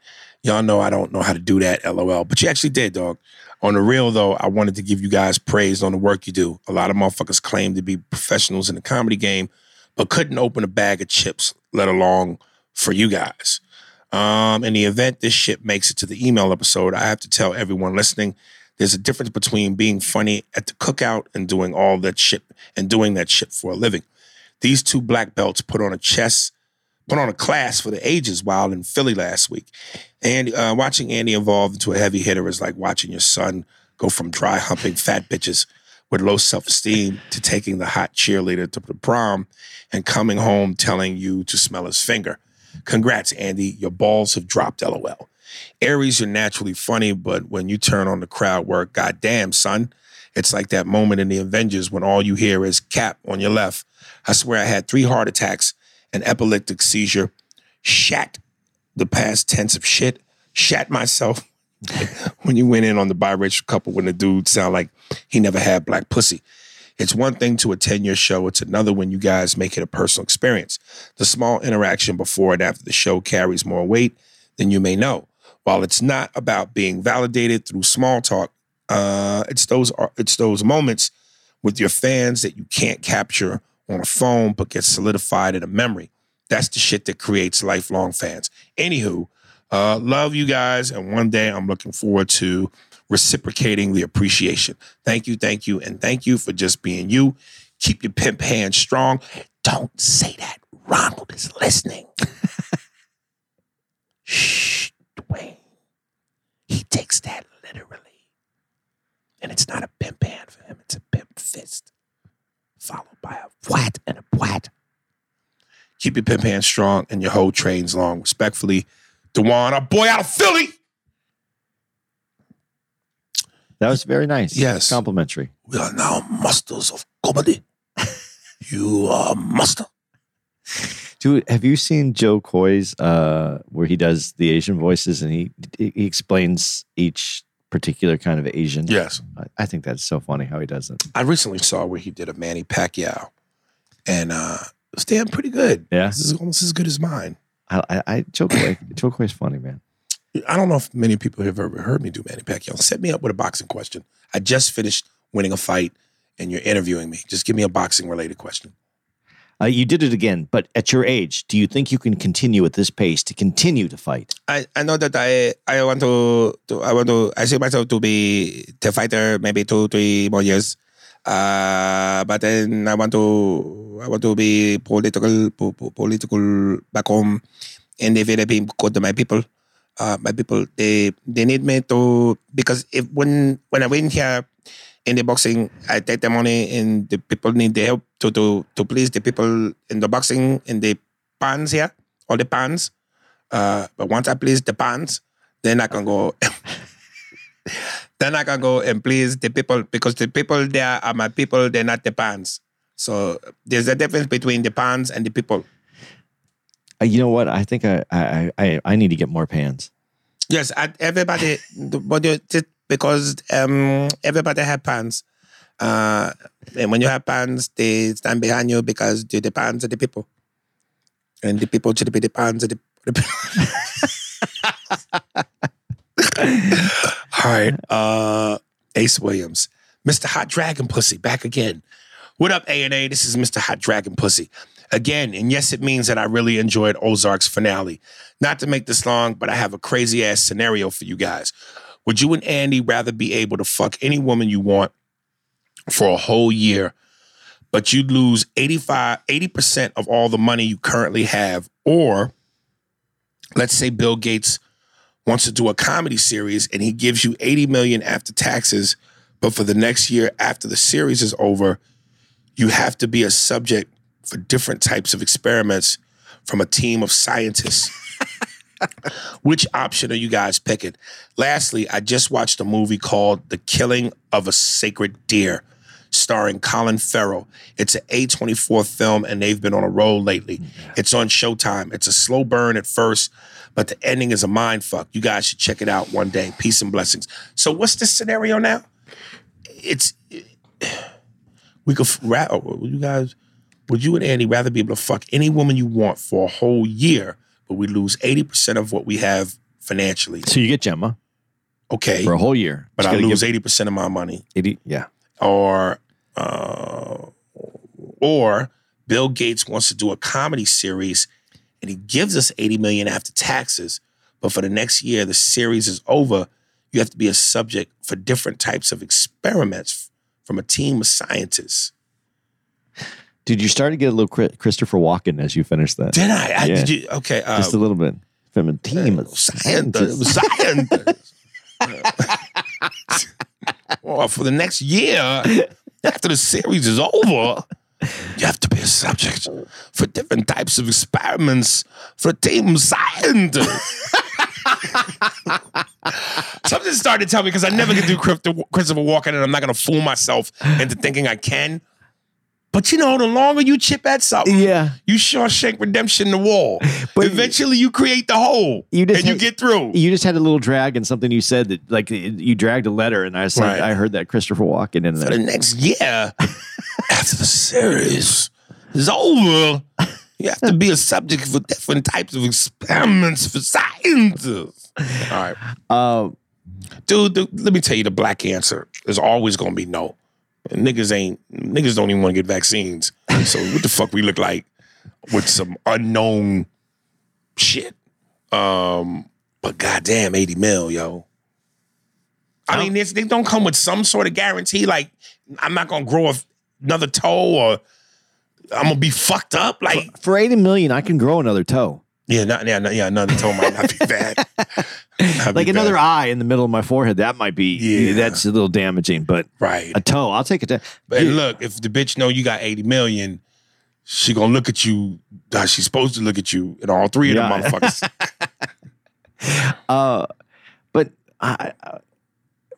Y'all know I don't know how to do that. LOL. But you actually did, dog. On the real though, I wanted to give you guys praise on the work you do. A lot of motherfuckers claim to be professionals in the comedy game, but couldn't open a bag of chips, let alone for you guys. Um, in the event this shit makes it to the email episode, I have to tell everyone listening there's a difference between being funny at the cookout and doing all that shit and doing that shit for a living. These two black belts put on a chess, put on a class for the ages while in Philly last week. And uh, watching Andy evolve into a heavy hitter is like watching your son go from dry humping fat bitches with low self esteem to taking the hot cheerleader to the prom and coming home telling you to smell his finger. Congrats, Andy. Your balls have dropped, lol. Aries, you're naturally funny, but when you turn on the crowd work, goddamn, son, it's like that moment in the Avengers when all you hear is Cap on your left. I swear I had three heart attacks, an epileptic seizure, shat the past tense of shit, shat myself when you went in on the biracial couple when the dude sound like he never had black pussy. It's one thing to attend your show, it's another when you guys make it a personal experience. The small interaction before and after the show carries more weight than you may know. While it's not about being validated through small talk, uh, it's those it's those moments with your fans that you can't capture on a phone but get solidified in a memory. That's the shit that creates lifelong fans. Anywho, uh, love you guys, and one day I'm looking forward to reciprocating the appreciation. Thank you, thank you, and thank you for just being you. Keep your pimp hand strong. Don't say that. Ronald is listening. Shh, Dwayne. He takes that literally. And it's not a pimp hand for him, it's a pimp fist. Followed by a what and a what. Keep your pimp hand strong and your whole trains long. Respectfully, Dewan, our boy out of Philly. That was very nice. Yes. Complimentary. We are now masters of comedy. you are a master. Dude, have you seen Jo Koy's uh where he does the Asian voices and he he explains each particular kind of Asian? Yes. I, I think that's so funny how he does it. I recently saw where he did a Manny Pacquiao, and uh, it was damn pretty good. Yeah. This is almost as good as mine. I I, I Jo Koy's funny, man. I don't know if many people have ever heard me do Manny Pacquiao. Set me up with a boxing question. I just finished winning a fight, and you're interviewing me. Just give me a boxing related question. Uh, you did it again, but at your age, do you think you can continue at this pace to continue to fight? I, I know that I I want to, to I want to I see myself to be the fighter maybe two three more years, uh, but then I want to I want to be political po- po- political back home in the Philippines to my people. Uh, my people they they need me to because if when when I win here in the boxing I take the money and the people need the help to to to please the people in the boxing in the pans here all the pans. Uh, but once I please the pants, then I can go. then I can go and please the people because the people there are my people. They're not the pants. So there's a difference between the pants and the people. Uh, you know what? I think I I I, I need to get more pans. Yes, I, everybody, but just because um, everybody have pants. Uh, and when you have pants, they stand behind you because you're the pants of the people. And the people should be the pants of the, the All right. Uh, Ace Williams. Mr. Hot Dragon Pussy, back again. What up, A&A? This is Mr. Hot Dragon Pussy. Again, and yes, it means that I really enjoyed Ozark's finale. Not to make this long, but I have a crazy ass scenario for you guys. Would you and Andy rather be able to fuck any woman you want for a whole year, but you'd lose 85, 80% of all the money you currently have? Or let's say Bill Gates wants to do a comedy series and he gives you 80 million after taxes, but for the next year after the series is over, you have to be a subject for different types of experiments from a team of scientists. Which option are you guys picking? Lastly, I just watched a movie called The Killing of a Sacred Deer, starring Colin Farrell. It's an A24 film, and they've been on a roll lately. It's on Showtime. It's a slow burn at first, but the ending is a mind fuck. You guys should check it out one day. Peace and blessings. So, what's the scenario now? It's we could would you guys would you and Andy rather be able to fuck any woman you want for a whole year, but we lose 80% of what we have financially? So you get Gemma Okay. for a whole year, but I lose give 80% of my money. 80 Yeah. Or uh, or Bill Gates wants to do a comedy series and he gives us 80 million after taxes, but for the next year the series is over, you have to be a subject for different types of experiments from a team of scientists. Dude, you started to get a little Christopher Walken as you finished that. Did I? I Yeah. Did you? Okay. Uh, Just a little bit. From a team of scientists. Scientists. well, for the next year, after the series is over, you have to be a subject for different types of experiments for team scientists. Something started to tell me because I never can do Christopher Christopher Walken, and I'm not gonna fool myself into thinking I can. But you know, the longer you chip at something, Yeah. you Shawshank Redemption the wall. But- Eventually, you create the hole, You just and you get through. You just had a little drag and something you said that like you dragged a letter and I said Right. I heard that Christopher Walken in For the next year, after the series is over, you have to be a subject for different types of experiments for scientists. All right. Uh, dude, dude, let me tell you the black answer is always gonna be no. Niggas ain't niggas don't even want to get vaccines. So what the fuck we look like with some unknown shit. Um, but goddamn, 80 mil, yo. I mean, it's, they don't come with some sort of guarantee. Like, I'm not gonna grow a, another toe or I'm gonna be fucked up. Like, for 80 million, I can grow another toe. Yeah, not, yeah, not, yeah, another toe might not be bad. Not be Like another bad. eye in the middle of my forehead. That might be, Yeah. that's a little damaging, but right. a toe, I'll take it. To, But look, if the bitch know you got 80 million, she gonna look at you how she's supposed to look at you and all three of them motherfuckers. Uh, but I, I,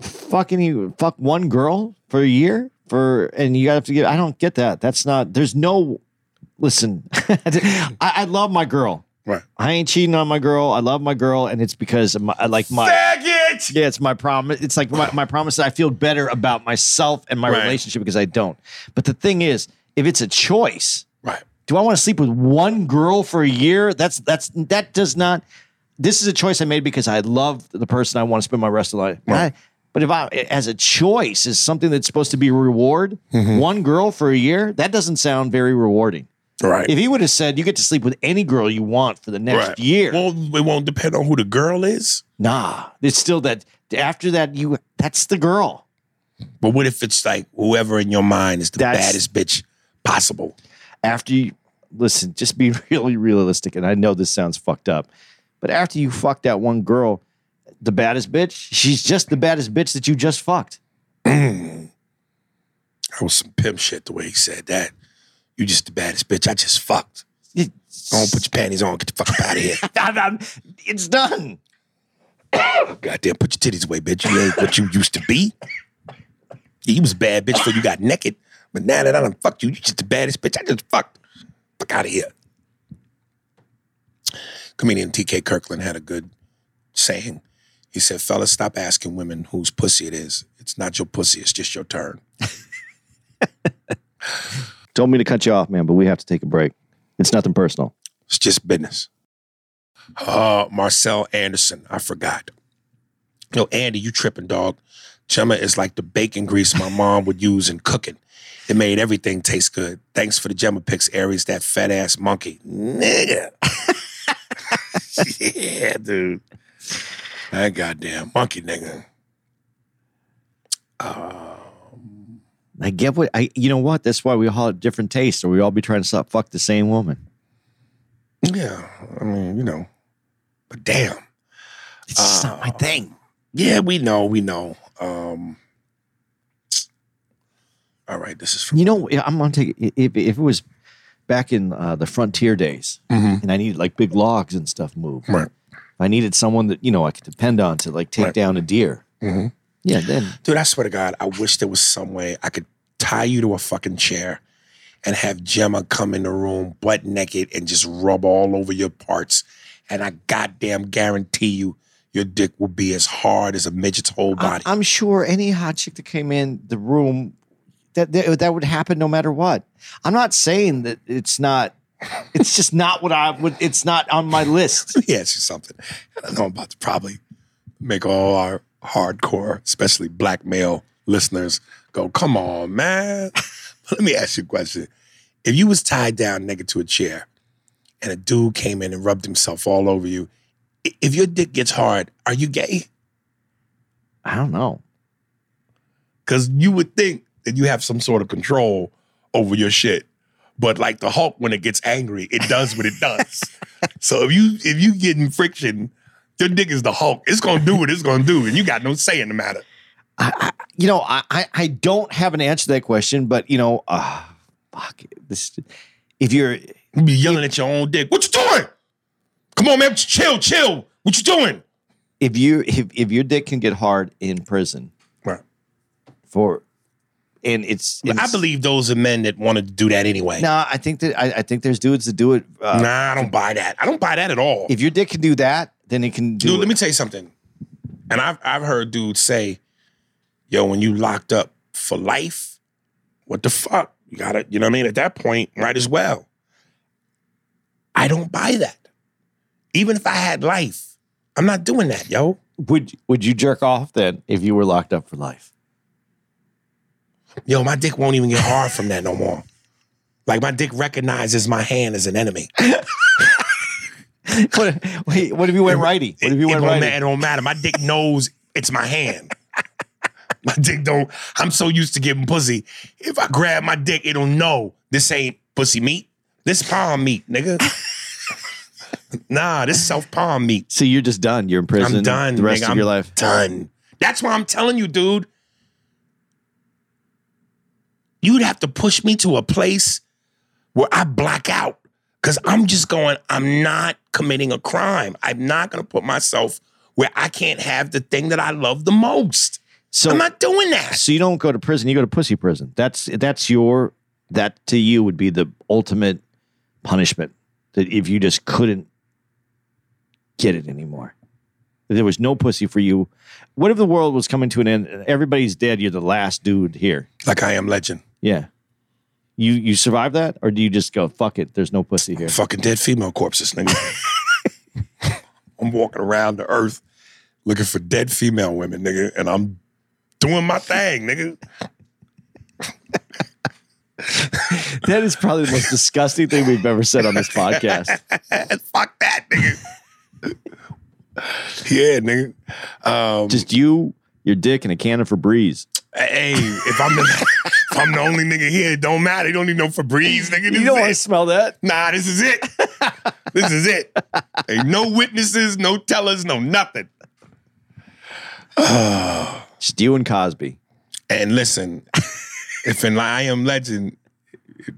fucking you, fuck one girl for a year for, and you have to get. I don't get that. That's not. There's no. Listen, I, I love my girl. Right. I ain't cheating on my girl. I love my girl, and it's because of my, I like my. Faggot! Yeah, it's my promise. It's like my, my promise that I feel better about myself and my Right. relationship because I don't. But the thing is, if it's a choice, Right. do I want to sleep with one girl for a year? That's that's that does not. This is a choice I made because I love the person I want to spend my rest of life. But, I, but if I, as a choice, is something that's supposed to be a reward, Mm-hmm. one girl for a year, that doesn't sound very rewarding. Right. If he would have said you get to sleep with any girl you want for the next right. year, Well, it won't depend on who the girl is. nah, it's still that. After that, you that's the girl. But what if it's like whoever in your mind is the That's- baddest bitch possible? after you listen, just be really realistic. And I know this sounds fucked up, but after you fuck that one girl, the baddest bitch, she's just the baddest bitch that you just fucked. Mm. That was some pimp shit the way he said that. You just the baddest bitch I just fucked. Don't put your panties on. Get the fuck up out of here. I'm- I'm- it's done. Goddamn, put your titties away, bitch. You ain't what you used to be. You was a bad bitch before you got naked. But now that I done fucked you, you just the baddest bitch I just fucked. Fuck out of here. Comedian TK Kirkland had a good saying. He said, fellas, stop asking women whose pussy it is. It's not your pussy, it's just your turn. Told me to cut you off, man, but we have to take a break. It's nothing personal. It's just business. Uh, Marcel Anderson, I forgot. Yo, Andy, you tripping, dog. Gemma is like the bacon grease my mom would use in cooking. It made everything taste good. Thanks for the Gemma picks, Aries, that fat ass monkey. Nigga. yeah, dude. That goddamn monkey nigga. I get what I. You know what? That's why we all have different tastes, or we all be trying to stop fuck the same woman. Yeah, I mean, you know. But damn. It's just not my thing. Yeah, we know, we know. Um All right, this is from You know, I'm gonna take if if it was back in uh, the frontier days, and I needed like big logs and stuff moved. Right. I needed someone that you know I could depend on to like take Right. down a deer. Mhm. Yeah, then Dude, I swear to God, I wish there was some way I could tie you to a fucking chair and have Gemma come in the room butt naked and just rub all over your parts. And I goddamn guarantee you, your dick will be as hard as a midget's whole body. I'm sure any hot chick that came in the room that, that that would happen no matter what. I'm not saying that it's not. It's just not what I would. It's not on my list. Let me ask you something. I know I'm about to probably make all our hardcore, especially black male listeners, go, come on, man. Let me ask you a question. If you was tied down naked to a chair and a dude came in and rubbed himself all over you, if your dick gets hard, are you gay? I don't know. Because you would think that you have some sort of control over your shit. But like the Hulk, when it gets angry, it does what it does. so if you if you getting friction, your dick is the Hulk. It's gonna do what it's gonna do, and you got no say in the matter. I, I you know, I, I don't have an answer to that question, but you know, uh, fuck this. If you're You be yelling at your own dick. What you doing? Come on, man. Chill, chill. What you doing? if you if, if your dick can get hard in prison Right. for and it's, But I believe those are men that want to do that anyway. No, I think that I, I think there's dudes that do it. Uh, nah, I don't buy that. I don't buy that at all. If your dick can do that, then it can do. Dude, it. let me tell you something. And I've I've heard dudes say, "Yo, when you locked up for life, what the fuck? You got to You know what I mean? At that point, might as well. I don't buy that. Even if I had life, I'm not doing that, yo. would would you jerk off then if you were locked up for life? Yo, my dick won't even get hard from that no more. Like my dick recognizes my hand as an enemy. what, wait, what if you went righty? What if you it, went don't righty? matter, it don't matter. My dick knows it's my hand. My dick don't. I'm so used to giving pussy. If I grab my dick, it'll know this ain't pussy meat. This palm meat, nigga. nah, this self palm meat. So you're just done. You're in prison. I'm done. the rest nigga. of I'm your life. Done. That's why I'm telling you, dude. You'd have to push me to a place where I black out. Cause I'm just going, I'm not committing a crime. I'm not gonna put myself where I can't have the thing that I love the most. So I'm not doing that. So you don't go to prison. You go to pussy prison. That's that's your that to you would be the ultimate punishment. That if you just couldn't get it anymore, there was no pussy for you. What if the world was coming to an end? Everybody's dead. You're the last dude here. Like I am legend. Yeah. You you survive that, or do you just go fuck it? There's no pussy here. Fucking dead female corpses, nigga. I'm walking around the earth looking for dead female women, nigga, and I'm doing my thing, nigga. That is probably the most disgusting thing we've ever said on this podcast. Fuck that, nigga. yeah, nigga. Um, Just you, your dick, and a can of Febreze. hey, if I'm if I'm the only nigga here, it don't matter. You don't need no Febreze, nigga. This You don't want to smell that? Nah, this is it. this is it. Ain't no witnesses, no tellers, no nothing. Just you and Cosby. And listen, if in I Am Legend,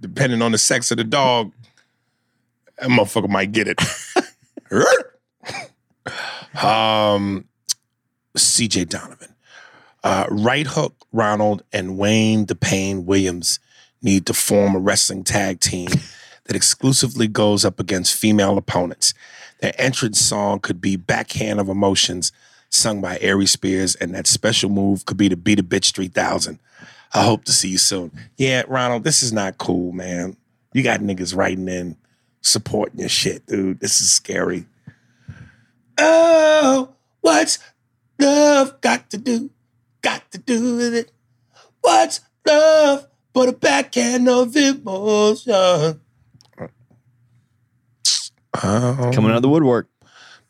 depending on the sex of the dog, that motherfucker might get it. um, CJ Donovan. Uh, right Hook, Ronald, and Wayne DePayne Williams need to form a wrestling tag team that exclusively goes up against female opponents. Their entrance song could be Backhand of Emotions, sung by Ari Spears, and that special move could be the Beat a Bitch 3000. I hope to see you soon. Yeah, Ronald, this is not cool, man. You got niggas writing in, supporting your shit, dude. This is scary. Oh, what's love got to do? Got to do with it. What's love but a backhand of emotion? Um, Coming out of the woodwork.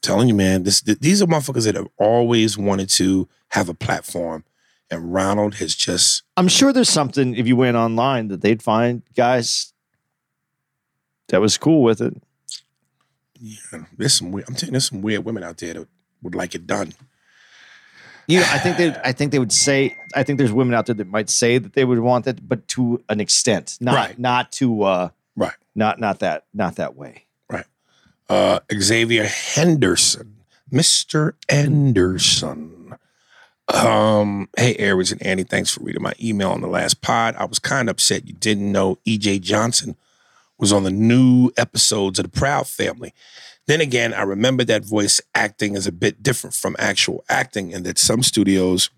telling you, man, this th- these are motherfuckers that have always wanted to have a platform, and Ronald has just I'm sure there's something if you went online that they'd find guys that was cool with it. Yeah, there's some weird, I'm telling you, there's some weird women out there that would like it done. You know, I think they I think they would say I think there's women out there that might say that they would want that, but to an extent. Not Right. not to uh Right, not not that not that way. right. Uh, Xavier Henderson, Mr. Anderson. Um, hey, Aries and Andy, thanks for reading my email on the last pod. I was kind of upset you didn't know EJ Johnson was on the new episodes of the Proud Family. Then again, I remember that voice acting is a bit different from actual acting, and that some studios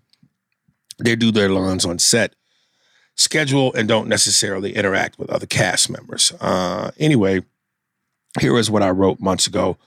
they do their lines on set, schedule, and don't necessarily interact with other cast members. Uh, anyway, here is what I wrote months ago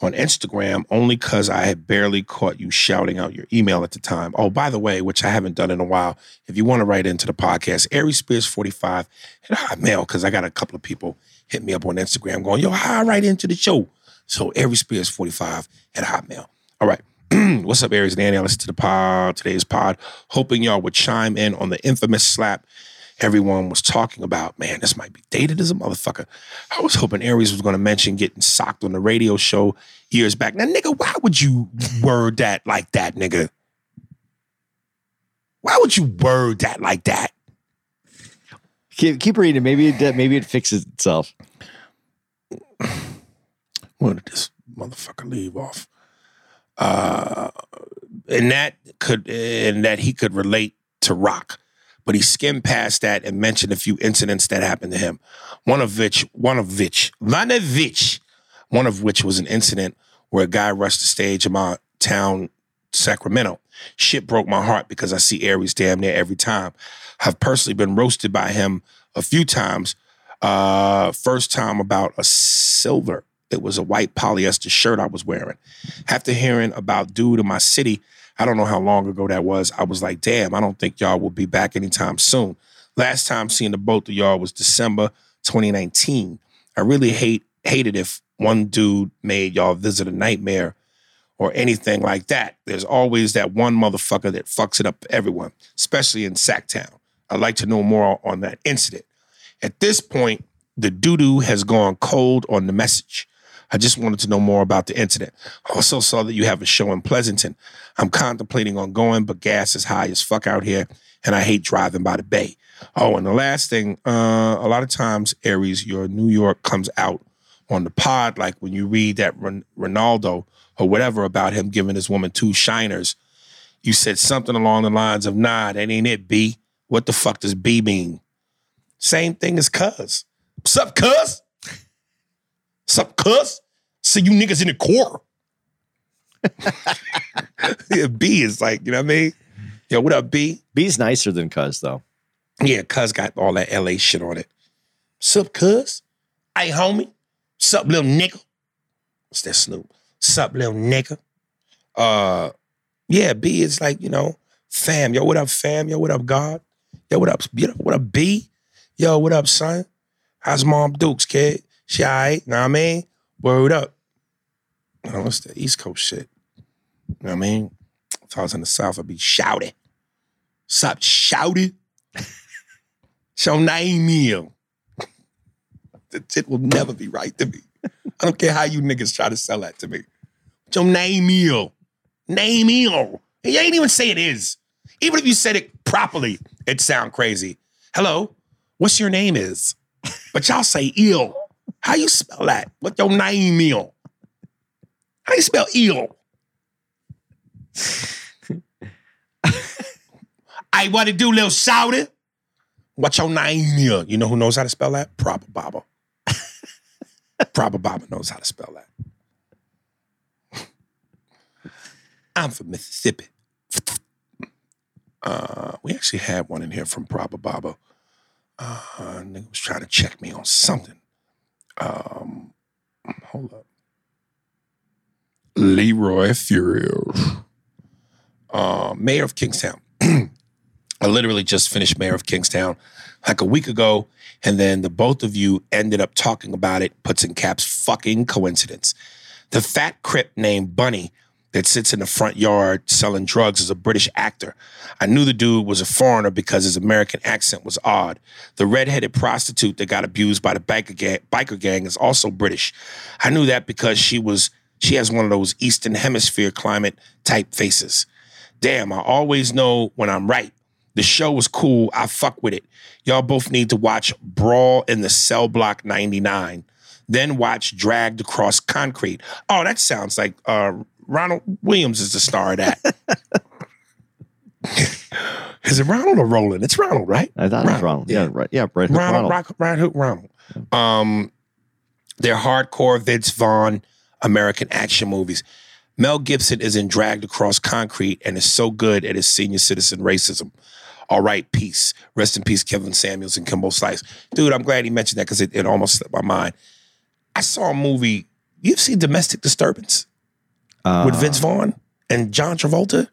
on Instagram, only because I had barely caught you shouting out your email at the time. Oh, by the way, which I haven't done in a while, if you want to write into the podcast, Aries Spears 45 at Hotmail, because I got a couple of people hit me up on Instagram going, yo, how I write into the show? So Aries Spears 45 at Hotmail. All right. What's up, Aries and Andy? I listened to the pod, today's pod, hoping y'all would chime in on the infamous slap everyone was talking about. Man, this might be dated as a motherfucker. I was hoping Aries was going to mention getting socked on the radio show years back. Now, nigga, why would you word that like that, nigga? Why would you word that like that? Keep, keep reading. Maybe it maybe it fixes itself. Where did this motherfucker leave off? uh, and that could and that he could relate to rock. But he skimmed past that and mentioned a few incidents that happened to him. One of which, one of which, one of which, one of which was an incident where a guy rushed the stage in my town, Sacramento. Shit broke my heart because I see Aries damn near every time. I've personally been roasted by him a few times. Uh, first time about a silver. It was a white polyester shirt I was wearing. After hearing about dude in my city, I don't know how long ago that was. I was like, damn, I don't think y'all will be back anytime soon. Last time seeing the both of y'all was December 2019. I really hate hated if one dude made y'all visit a nightmare or anything like that. There's always that one motherfucker that fucks it up for everyone, especially in Sacktown. I'd like to know more on that incident. At this point, the doo doo has gone cold on the message. I just wanted to know more about the incident. Also saw that you have a show in Pleasanton. I'm contemplating on going, but gas is high as fuck out here, and I hate driving by the bay. Oh, and the last thing, uh, a lot of times, Aries, your New York comes out on the pod, like when you read that Ron- Ronaldo or whatever about him giving this woman two shiners. You said something along the lines of, nah, that ain't it, B. What the fuck does B mean? Same thing as cuz. Sup, cuz? Sup, cuz? See you niggas in the core. yeah, B is like, you know what I mean? Yo, what up, B? B's nicer than Cuz though. Yeah, cuz got all that LA shit on it. Sup, cuz? Hey, homie. Sup, little nigga? What's that Snoop? Sup, little nigga? Uh, yeah, B is like, you know, fam. Yo, what up, fam? Yo, what up, God? Yo, what up? Yo, what up, B? Yo, what up, son? How's mom Dukes, kid? She all right? Know what I mean? Word up. What's the East Coast shit? You know what I mean? If I was in the South, I'd be shouting. Stop shouting? Show name meal. That shit will never be right to me. I don't care how you niggas try to sell that to me. Your name meal. Name meal. And you ain't even say it is. Even if you said it properly, it sound crazy. Hello, what's your name is? But y'all say ill. How you spell that? What your name meal? How you spell ill? I want to do little shouting. What's your name meal? You know who knows how to spell that? Proper Baba. Proper Baba knows how to spell that. I'm from Mississippi. Uh, we actually had one in here from Proper Baba. Uh, nigga was trying to check me on something. Um, hold up. Leroy Furious, uh, mayor of Kingstown. I literally just finished mayor of Kingstown like a week ago, and then the both of you ended up talking about it. Puts in caps, fucking coincidence. The fat crip named Bunny that sits in the front yard selling drugs is a British actor. I knew the dude was a foreigner because his American accent was odd. The redheaded prostitute that got abused by the biker gang, biker gang is also British. I knew that because she was she has one of those Eastern Hemisphere climate type faces. Damn, I always know when I'm right. The show was cool. I fuck with it. Y'all both need to watch Brawl in the Cell Block 99. Then watch Dragged Across Concrete. Oh, that sounds like uh, Ronald Williams is the star of that. is it Ronald or Roland? It's Ronald, right? I thought it was Ronald. Yeah, right. Yeah, Hook Ronald, Ronald. Right Hook Ronald. Um, they're hardcore Vince Vaughn American action movies. Mel Gibson is in Dragged Across Concrete and is so good at his senior citizen racism. All right, peace. Rest in peace, Kevin Samuels and Kimbo Slice. Dude, I'm glad he mentioned that because it, it almost slipped my mind. I saw a movie. You've seen Domestic Disturbance Uh, with Vince Vaughn and John Travolta?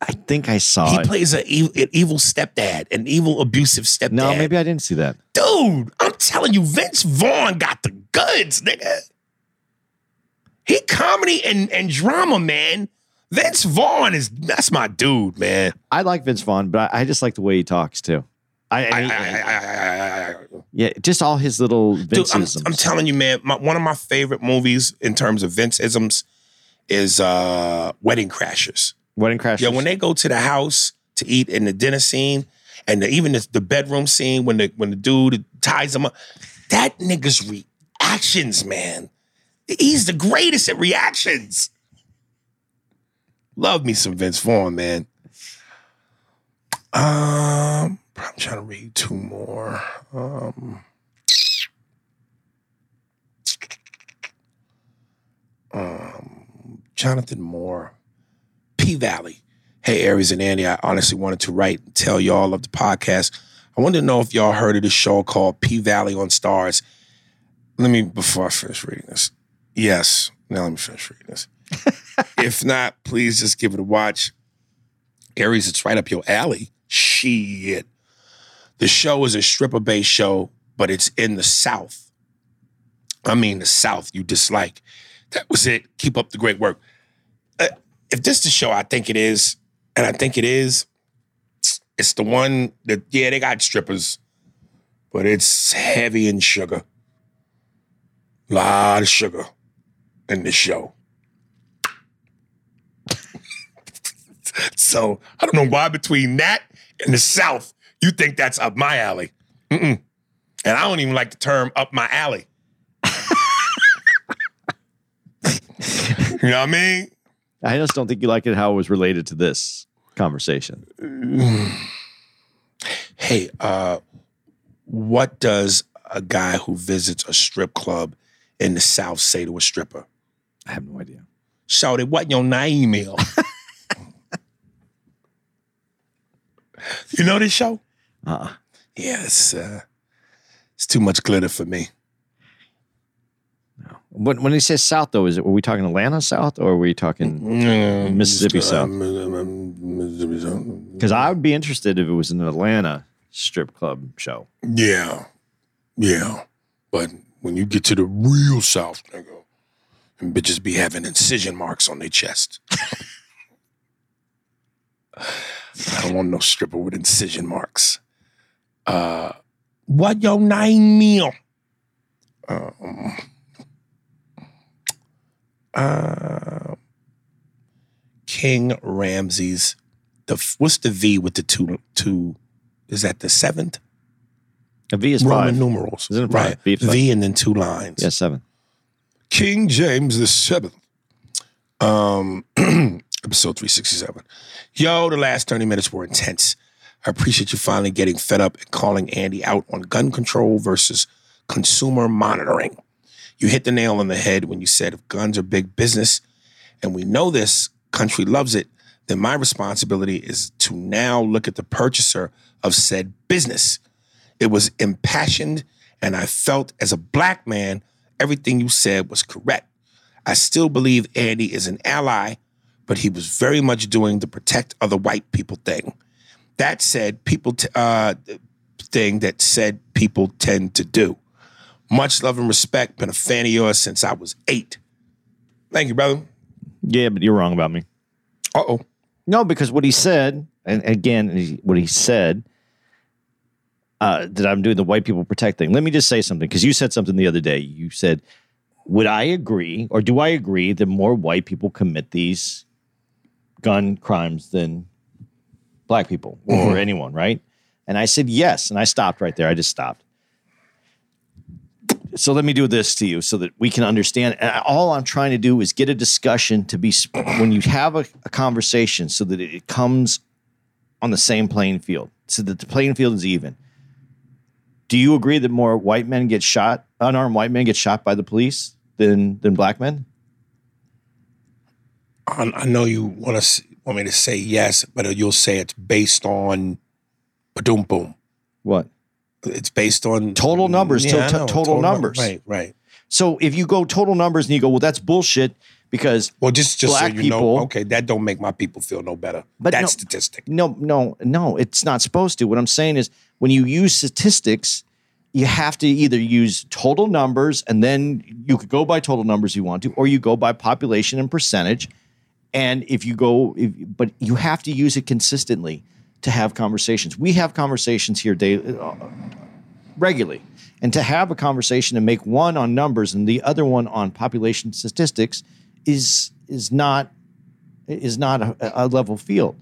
I think I saw he it. plays a an evil stepdad, an evil abusive stepdad. no, maybe I didn't see that. Dude, I'm telling you, Vince Vaughn got the goods, nigga. He comedy and, and drama, man. Vince Vaughn is that's my dude, man. I like Vince Vaughn, but I, I just like the way he talks too. I, I, I- I, I, I, I, I, yeah, just all his little dude, I'm, Vinceisms. I'm telling you, man. My, one of my favorite movies in terms of Vince isms is uh, Wedding Crashers. Wedding Crashers. Yeah, when they go to the house to eat in the dinner scene, and the, even the, the bedroom scene when the when the dude ties them up, that nigga's reactions, man. He's the greatest at reactions. Love me some Vince Vaughn, man. Um, I'm trying to read two more. Um, um, Jonathan Moore, P Valley. Hey, Aries and Andy, I honestly wanted to write and tell y'all of the podcast. I wanted to know if y'all heard of this show called P Valley on Starz. Let me, before I finish reading this. Yes. Now let me finish reading this. if not, please just give it a watch. Aries, it's right up your alley. Shit. The show is a stripper based show, but it's in the South. I mean, the South you dislike. That was it. Keep up the great work. Uh, if this is the show I think it is, and I think it is, it's the one that, yeah, they got strippers, but it's heavy in sugar. A lot of sugar in the show. so I don't know why between that and the South, you think that's up my alley. Mm-mm. And I don't even like the term up my alley. You know what I mean? I just don't think you like it how it was related to this conversation. Hey, uh, what does a guy who visits a strip club in the South say to a stripper? I have no idea. Shouty, what your name is? you know this show? Uh-uh. Yeah, it's, uh, it's too much glitter for me. When, when he says South, though, is it? Were we talking Atlanta South, or were we talking? Mm, Mississippi just, South. Mississippi South. Because I would be interested if it was an Atlanta strip club show. Yeah, yeah. But when you get to the real South, nigga, and bitches be having incision marks on their chest. I don't want no stripper with incision marks. Uh, what your name meal? Um, uh, King Ramses. The what's the V with the two two? Is that the seventh? A V is Roman five. numerals. Isn't it five? right? V. V and then two lines. Yeah, seven. King James the Seventh. Um, episode 367. Yo, the last 30 minutes were intense. I appreciate you finally getting fed up and calling Andy out on gun control versus consumer monitoring. You hit the nail on the head when you said if guns are big business and we know this, country loves it, then my responsibility is to now look at the purchaser of said business. It was impassioned, and I felt as a black man, everything you said was correct. I still believe Andy is an ally, but he was very much doing the protect other white people thing. That said, people t- uh, thing that said people tend to do. Much love and respect. Been a fan of yours since I was eight. Thank you, brother. Yeah, but you're wrong about me. Uh oh. No, because what he said, and again, what he said, uh, that I'm doing the white people protect thing. Let me just say something because you said something the other day. You said, "Would I agree, or do I agree that more white people commit these gun crimes than black people or anyone?" Right? And I said yes, and I stopped right there. I just stopped. So let me do this to you so that we can understand. And all I'm trying to do is get a discussion to be when you have a, a conversation so that it comes on the same playing field, so that the playing field is even. Do you agree that more white men get shot, unarmed white men get shot by the police than than black men? I, I know you want to want me to say yes, but you'll say it's based on, boom boom. What? It's based on Total numbers, to- I to- know, total num- numbers. Right, right. So if you go total numbers and you go, well, that's bullshit because Well, just just Black so you know, people- okay, that don't make my people feel no better. But that no- statistic. No, no, no, it's not supposed to. What I'm saying is when you use statistics, you have to either use total numbers and then you could go by total numbers you want to, or you go by population and percentage. And if you go, if, but you have to use it consistently to have conversations. We have conversations here daily, uh, regularly. And to have a conversation and make one on numbers and the other one on population statistics is is not is not a, a level field.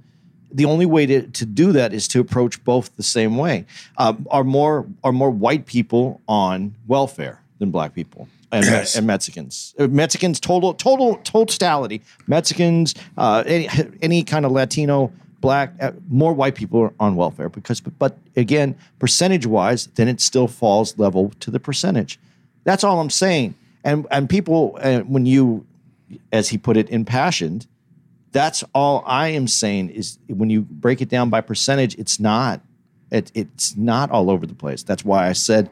The only way to, to do that is to approach both the same way. Um, are more are more white people on welfare than black people? and, Yes. and Mexicans. Uh, Mexicans total total totality. Mexicans, uh, any any kind of Latino, black, uh, more white people are on welfare because. But again, percentage wise, then it still falls level to the percentage. That's all I'm saying. And and people, uh, when you, as he put it, impassioned. That's all I am saying is when you break it down by percentage, it's not. It, it's not all over the place. That's why I said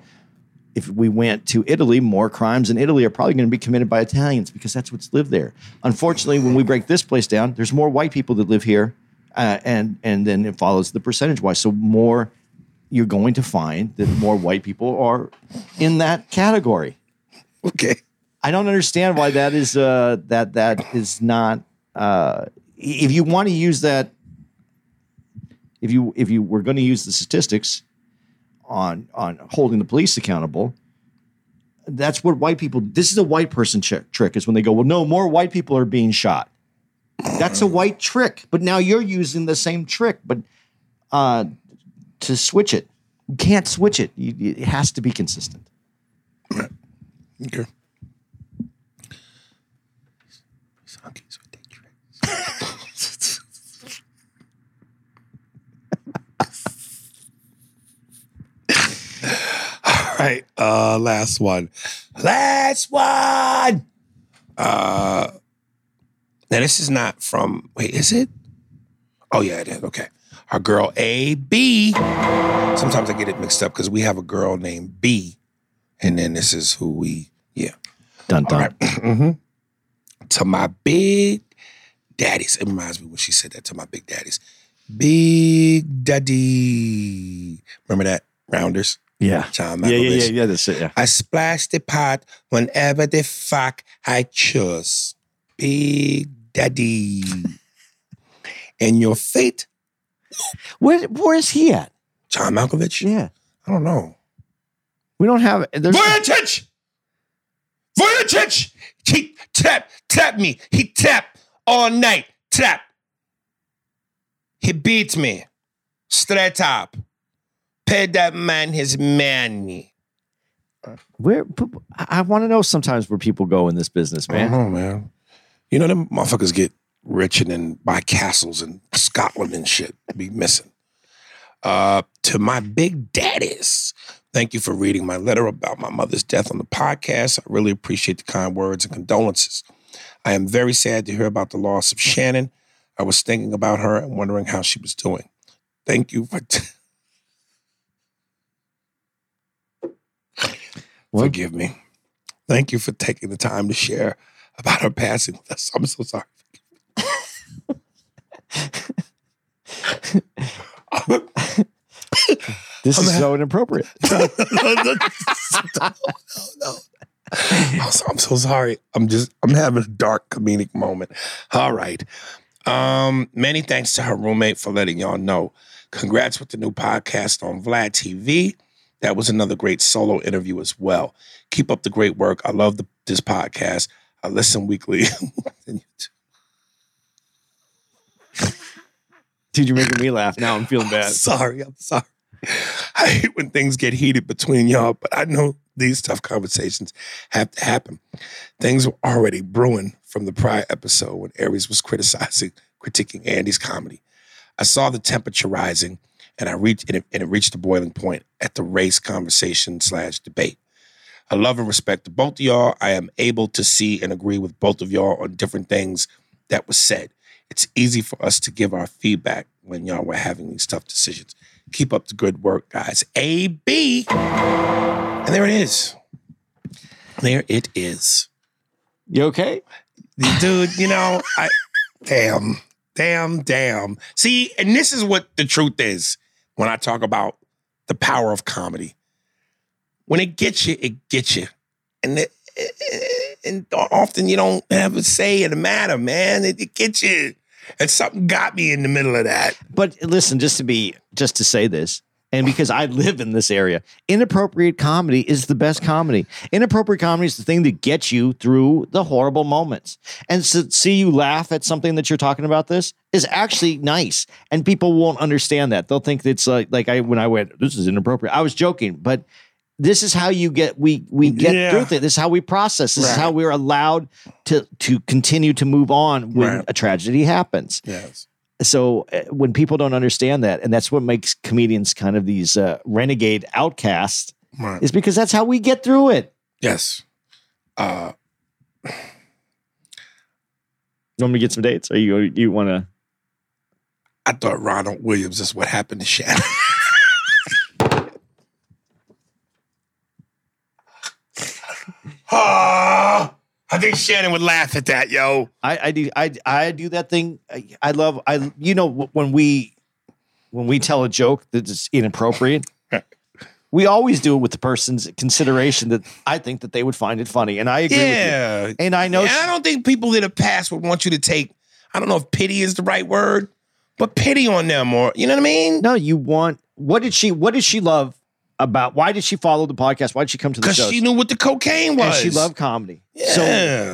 if we went to Italy, more crimes in Italy are probably going to be committed by Italians because that's what's lived there. Unfortunately, when we break this place down, there's more white people that live here, uh, and and then it follows the percentage wise. So more, you're going to find that more white people are in that category. Okay. I don't understand why that is uh, that that is not. Uh, if you want to use that, if you if you were going to use the statistics on on holding the police accountable, that's what white people. This is a white person trick. Trick is when they go, well, no, more white people are being shot. That's a white trick. But now you're using the same trick, but uh, to switch it, you can't switch it. You, it has to be consistent. Okay. All right, uh, last one. Last one. Uh, now this is not from. Wait, is it? Oh yeah, it is. Okay, our girl A B. Sometimes I get it mixed up because we have a girl named B, and then this is who we. Yeah. Dun dun. right. Mhm. To my big daddies. It reminds me when she said that to my big daddies. Big daddy. Remember that? Rounders? Yeah. John Yeah, yeah, yeah, yeah. That's it. Yeah. I splash the pot whenever the fuck I choose. Big daddy. and your fate, Where where is he at? John Malkovich? Yeah. I don't know. We don't have there's Voyage! Voyage! He tap, tap me. He tap all night. Tap. He beat me. Straight up. Pay that man his money. where I want to know sometimes where people go in this business, I don't know, man. You know, them motherfuckers get rich and then buy castles in Scotland and shit. Be missing. Uh, to my big daddies, thank you for reading my letter about my mother's death on the podcast. I really appreciate the kind words and condolences. I am very sad to hear about the loss of Shannon. I was thinking about her and wondering how she was doing. Thank you for. What? Forgive me. Thank you for taking the time to share about her passing with us. I'm so sorry. This is so inappropriate. no, no, no. I'm so, I'm so sorry. I'm just I'm having a dark comedic moment. All right. Um, many thanks to her roommate for letting y'all know. Congrats with the new podcast on Vlad TV. That was another great solo interview as well. Keep up the great work. I love the, this podcast. I listen weekly. Dude, you're making me laugh. Now I'm feeling I'm bad. sorry. I'm sorry. I hate when things get heated between y'all, but I know these tough conversations have to happen. Things were already brewing from the prior episode when Aries was criticizing, critiquing Andy's comedy. I saw the temperature rising, and I reached and it, and it reached the boiling point at the race conversation slash debate. I love and respect both of y'all. I am able to see and agree with both of y'all on different things that was said. It's easy for us to give our feedback when y'all were having these tough decisions. Keep up the good work, guys. A B. And there it is. There it is. You okay? Dude, you know, I damn, damn, damn. See, and this is what the truth is when I talk about the power of comedy. When it gets you, it gets you. And it, and often you don't have a say in the matter, man. It, it gets you. And something got me in the middle of that. But listen, just to be just to say this, and because I live in this area, inappropriate comedy is the best comedy. Inappropriate comedy is the thing that gets you through the horrible moments. And to see you laugh at something that you're talking about this is actually nice. And people won't understand that. They'll think it's like like I when I went, this is inappropriate. I was joking, but this is how you get we we get Yeah. through it. This is how we process. This is how we're allowed to to continue to move on when Right. a tragedy happens. Yes. So uh, when people don't understand that, and that's what makes comedians kind of these uh, renegade outcasts, Right. is because that's how we get through it. Yes. Uh, You want me to get some dates, or you you want to? I thought Ronald Williams is what happened to Shannon. Ah, I think Shannon would laugh at that, yo. I, I do I I do that thing. I, I love I you know when we when we tell a joke that's inappropriate, we always do it with the person's consideration that I think that they would find it funny, and I agree with Yeah. you. And I know And I don't think people in the past would want you to take, I don't know if pity is the right word, but pity on them or, you know what I mean? no, you want what did she what did she love about? Why did she follow the podcast? Why did she come to the show? Because she knew what the cocaine and was. she loved comedy. Yeah.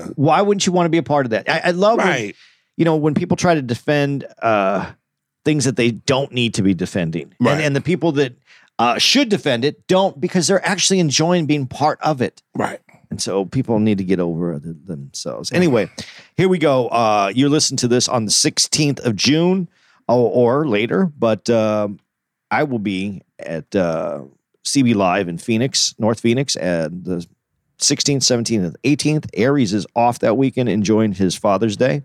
So why wouldn't you want to be a part of that? I, I love when- you know, when people try to defend uh, things that they don't need to be defending, Right. and, and the people that uh, should defend it don't because they're actually enjoying being part of it. Right. And so people need to get over th- themselves. Anyway, here we go. Uh, you're listening to this on the 16th of June or, or later, but um, I will be at uh, CB Live in Phoenix, North Phoenix, at the 16th, 17th, and 18th. Aries is off that weekend, enjoying his Father's Day.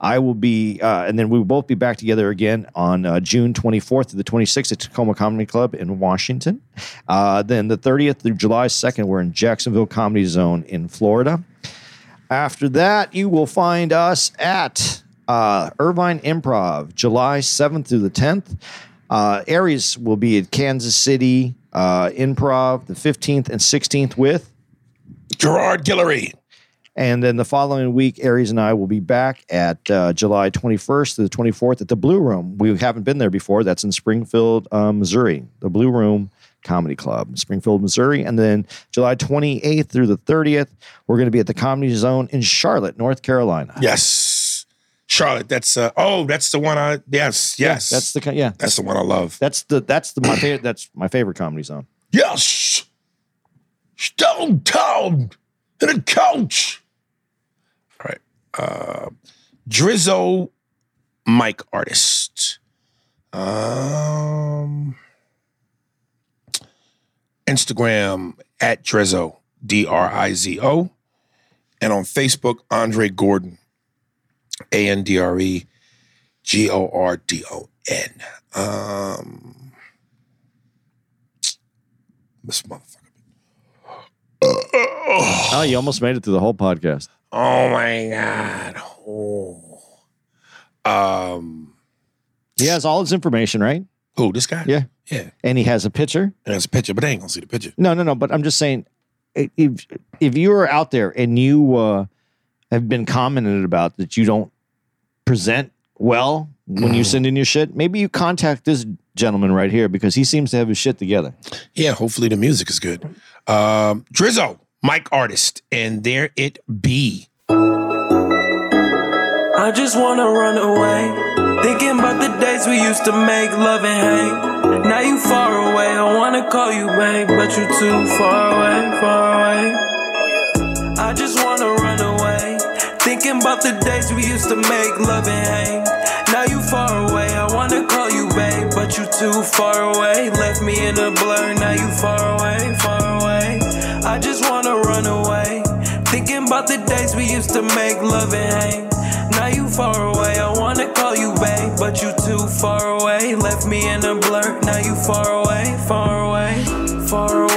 I will be, uh, and then we will both be back together again on uh, June 24th to the 26th at Tacoma Comedy Club in Washington. Uh, then the 30th through July 2nd, we're in Jacksonville Comedy Zone in Florida. After that, you will find us at uh, Irvine Improv, July 7th through the 10th. Uh, Aries will be at Kansas City uh, Improv the 15th and 16th with. Gerard Guillory. And then the following week, Aries and I will be back at uh, July 21st to the 24th at the Blue Room. We haven't been there before. That's in Springfield, uh, Missouri. The Blue Room Comedy Club, Springfield, Missouri. And then July 28th through the 30th, we're going to be at the Comedy Zone in Charlotte, North Carolina. Yes. Charlotte, that's uh oh, that's the one I yes, yes. That's the yeah. that's the one I love. That's the that's the my favorite. That's my favorite comedy zone. Yes. Stone Town and a coach. All right. Uh Drizzo Mike Artist. Um Instagram at Drizzo, D R I Z O. And on Facebook, Andre Gordon, A N D R E G O R D O N. Um, this motherfucker. Oh, you almost made it through the whole podcast. Oh my god. Oh. Um. He has all his information, right? Who? This guy? Yeah. Yeah. And he has a picture. There's a picture, but they ain't gonna see the picture. No, no, no. But I'm just saying, if if you are out there and you uh, have been commented about that you don't present well when you send in your shit, maybe you contact this gentleman right here because he seems to have his shit together. Yeah. Hopefully the music is good. Um. Drizzo, Mike Artist, and there it be. I just wanna run away. Thinking about the days we used to make love and hang. Now you far away, I wanna call you back, but you're too far away, far away. I just wanna run away. Thinking about the days we used to make love and hang. Now you far away, I wanna call you babe, but you too far away. Left me in a blur, now you far away, far away. I just wanna run away. Thinking about the days we used to make love and hang. Now you far away, I wanna call you babe, but you too far away. Left me in a blur, now you far away, far away, far away.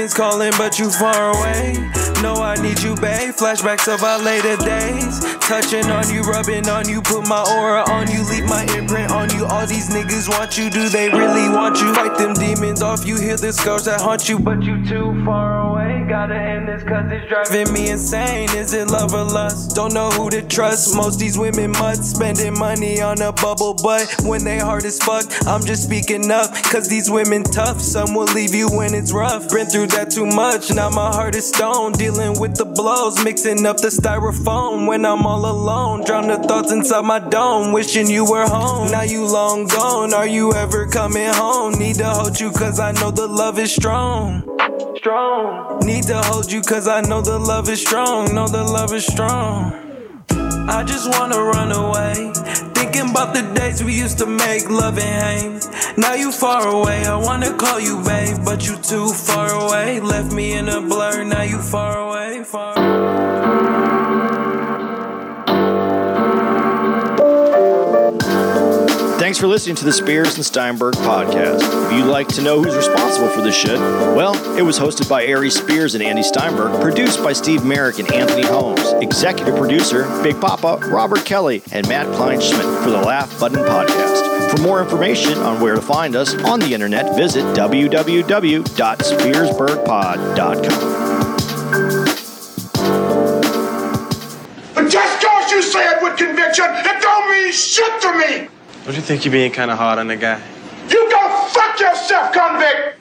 Demons calling, but you far away. No, I need you, babe. Flashbacks of our later days. Touching on you, rubbing on you, put my aura on you, leave my imprint on you. All these niggas want you, do they really want you? Fight them demons off you, hear the scars that haunt you, but you too far away. Gotta end this cause it's driving me insane. Is it love or lust? Don't know who to trust. Most these women must spending money on a bubble, but when they hard as fuck, I'm just speaking up. Cause these women tough, some will leave you when it's rough. Been through that too much, now my heart is stone. Dealing with the blows, mixing up the styrofoam when I'm all alone. Drown the thoughts inside my dome, wishing you were home. Now you long gone. Are you ever coming home? Need to hold you cause I know the love is strong. Strong. Need to hold you cause I know the love is strong. Know the love is strong. I just wanna run away. Thinking about the days we used to make love and hang. Now you far away. I wanna call you babe, but you too far away. Left me in a blur. Now you far away. Far. Thanks for listening to the Spears and Steinberg podcast. If you'd like to know who's responsible for this shit, well, it was hosted by Ari Spears and Andy Steinberg, produced by Steve Merrick and Anthony Holmes, executive producer Big Papa Robert Kelly and Matt Kleinschmidt for the Laugh Button podcast. For more information on where to find us on the internet, visit www.spearsbergpod.com. But just cause you say it with conviction, it don't mean shit to me. Don't you think you're being kind of hard on the guy? You go fuck yourself, convict!